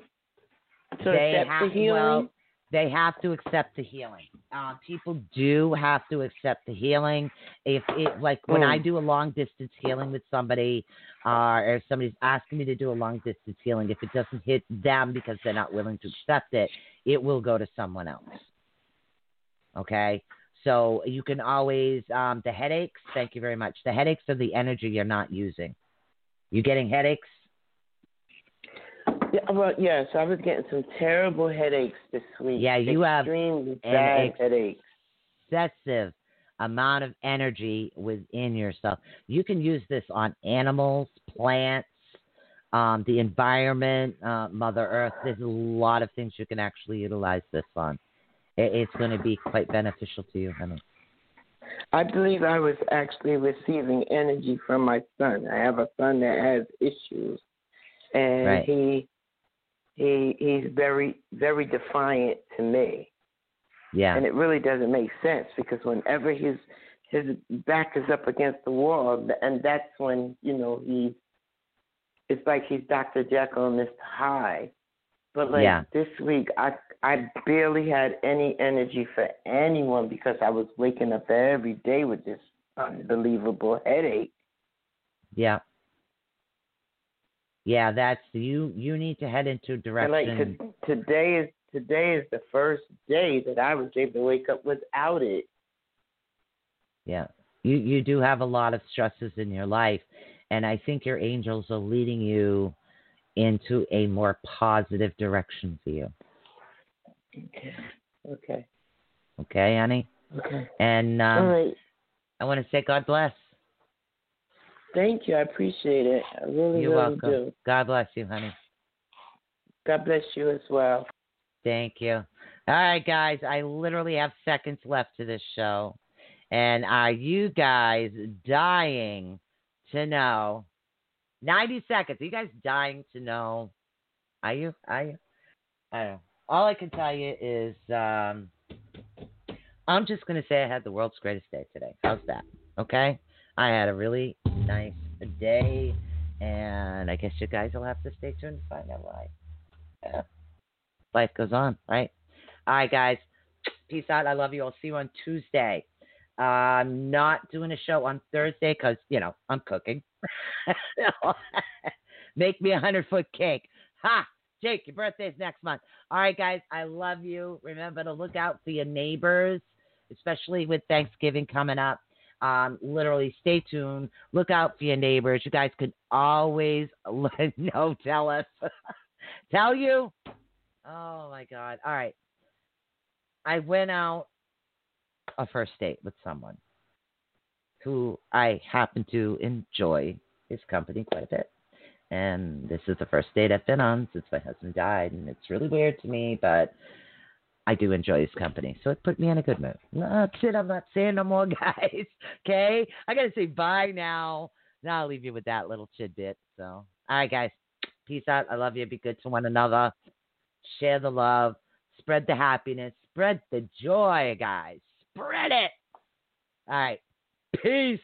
to they accept have, the healing. Well, they have to accept the healing. Uh, people do have to accept the healing. If it like when Mm. I do a long distance healing with somebody, uh, or if somebody's asking me to do a long distance healing, if it doesn't hit them because they're not willing to accept it, it will go to someone else. Okay. So you can always um, the headaches. Thank you very much. The headaches are the energy you're not using. You're getting headaches? Yeah, well, yes, I was getting some terrible headaches this week. Yeah, you have extremely an bad headaches. excessive amount of energy within yourself. You can use this on animals, plants, um, the environment, uh, Mother Earth. There's a lot of things you can actually utilize this on. It, it's going to be quite beneficial to you, honey. I believe I was actually receiving energy from my son. I have a son that has issues, and Right. he he he's very very defiant to me, Yeah. and it really doesn't make sense because whenever his his back is up against the wall, and that's when you know he's it's like he's Dr. Jekyll and Mr. Hyde. But like Yeah. this week, I I barely had any energy for anyone because I was waking up every day with this unbelievable headache. Yeah. Yeah, that's you. You need to head into a And direction. like to, today is today is the first day that I was able to wake up without it. Yeah. You you do have a lot of stresses in your life and I think your angels are leading you into a more positive direction for you. Okay. Okay. Okay, honey? Okay. And um, right. I want to say God bless. Thank you. I appreciate it. I really, You're really welcome. do. God bless you, honey. God bless you as well. Thank you. All right, guys. I literally have seconds left to this show. And are you guys dying to know? 90 seconds. Are you guys dying to know? Are you? Are you? I don't know. All I can tell you is um, I'm just going to say I had the world's greatest day today. How's that? Okay? I had a really nice day. And I guess you guys will have to stay tuned to find out why. Yeah. Life goes on, right? All right, guys. Peace out. I love you. I'll see you on Tuesday. Uh, I'm not doing a show on Thursday because, you know, I'm cooking. <laughs> Make me a hundred foot cake. Ha! Jake, your birthday's next month. All right, guys. I love you. Remember to look out for your neighbors, especially with Thanksgiving coming up. Um, literally, stay tuned. Look out for your neighbors. You guys could always <laughs> let know. Tell us. <laughs> tell you. Oh my God. All right. I went out a first date with someone who I happen to enjoy his company quite a bit. And this is the first date I've been on since my husband died. And it's really weird to me, but I do enjoy his company. So it put me in a good mood. That's it. I'm not saying no more, <laughs> guys. Okay? I got to say bye now. Now I'll leave you with that little tidbit. So, all right, guys. Peace out. I love you. Be good to one another. Share the love. Spread the happiness. Spread the joy, guys. Spread it. All right. Peace.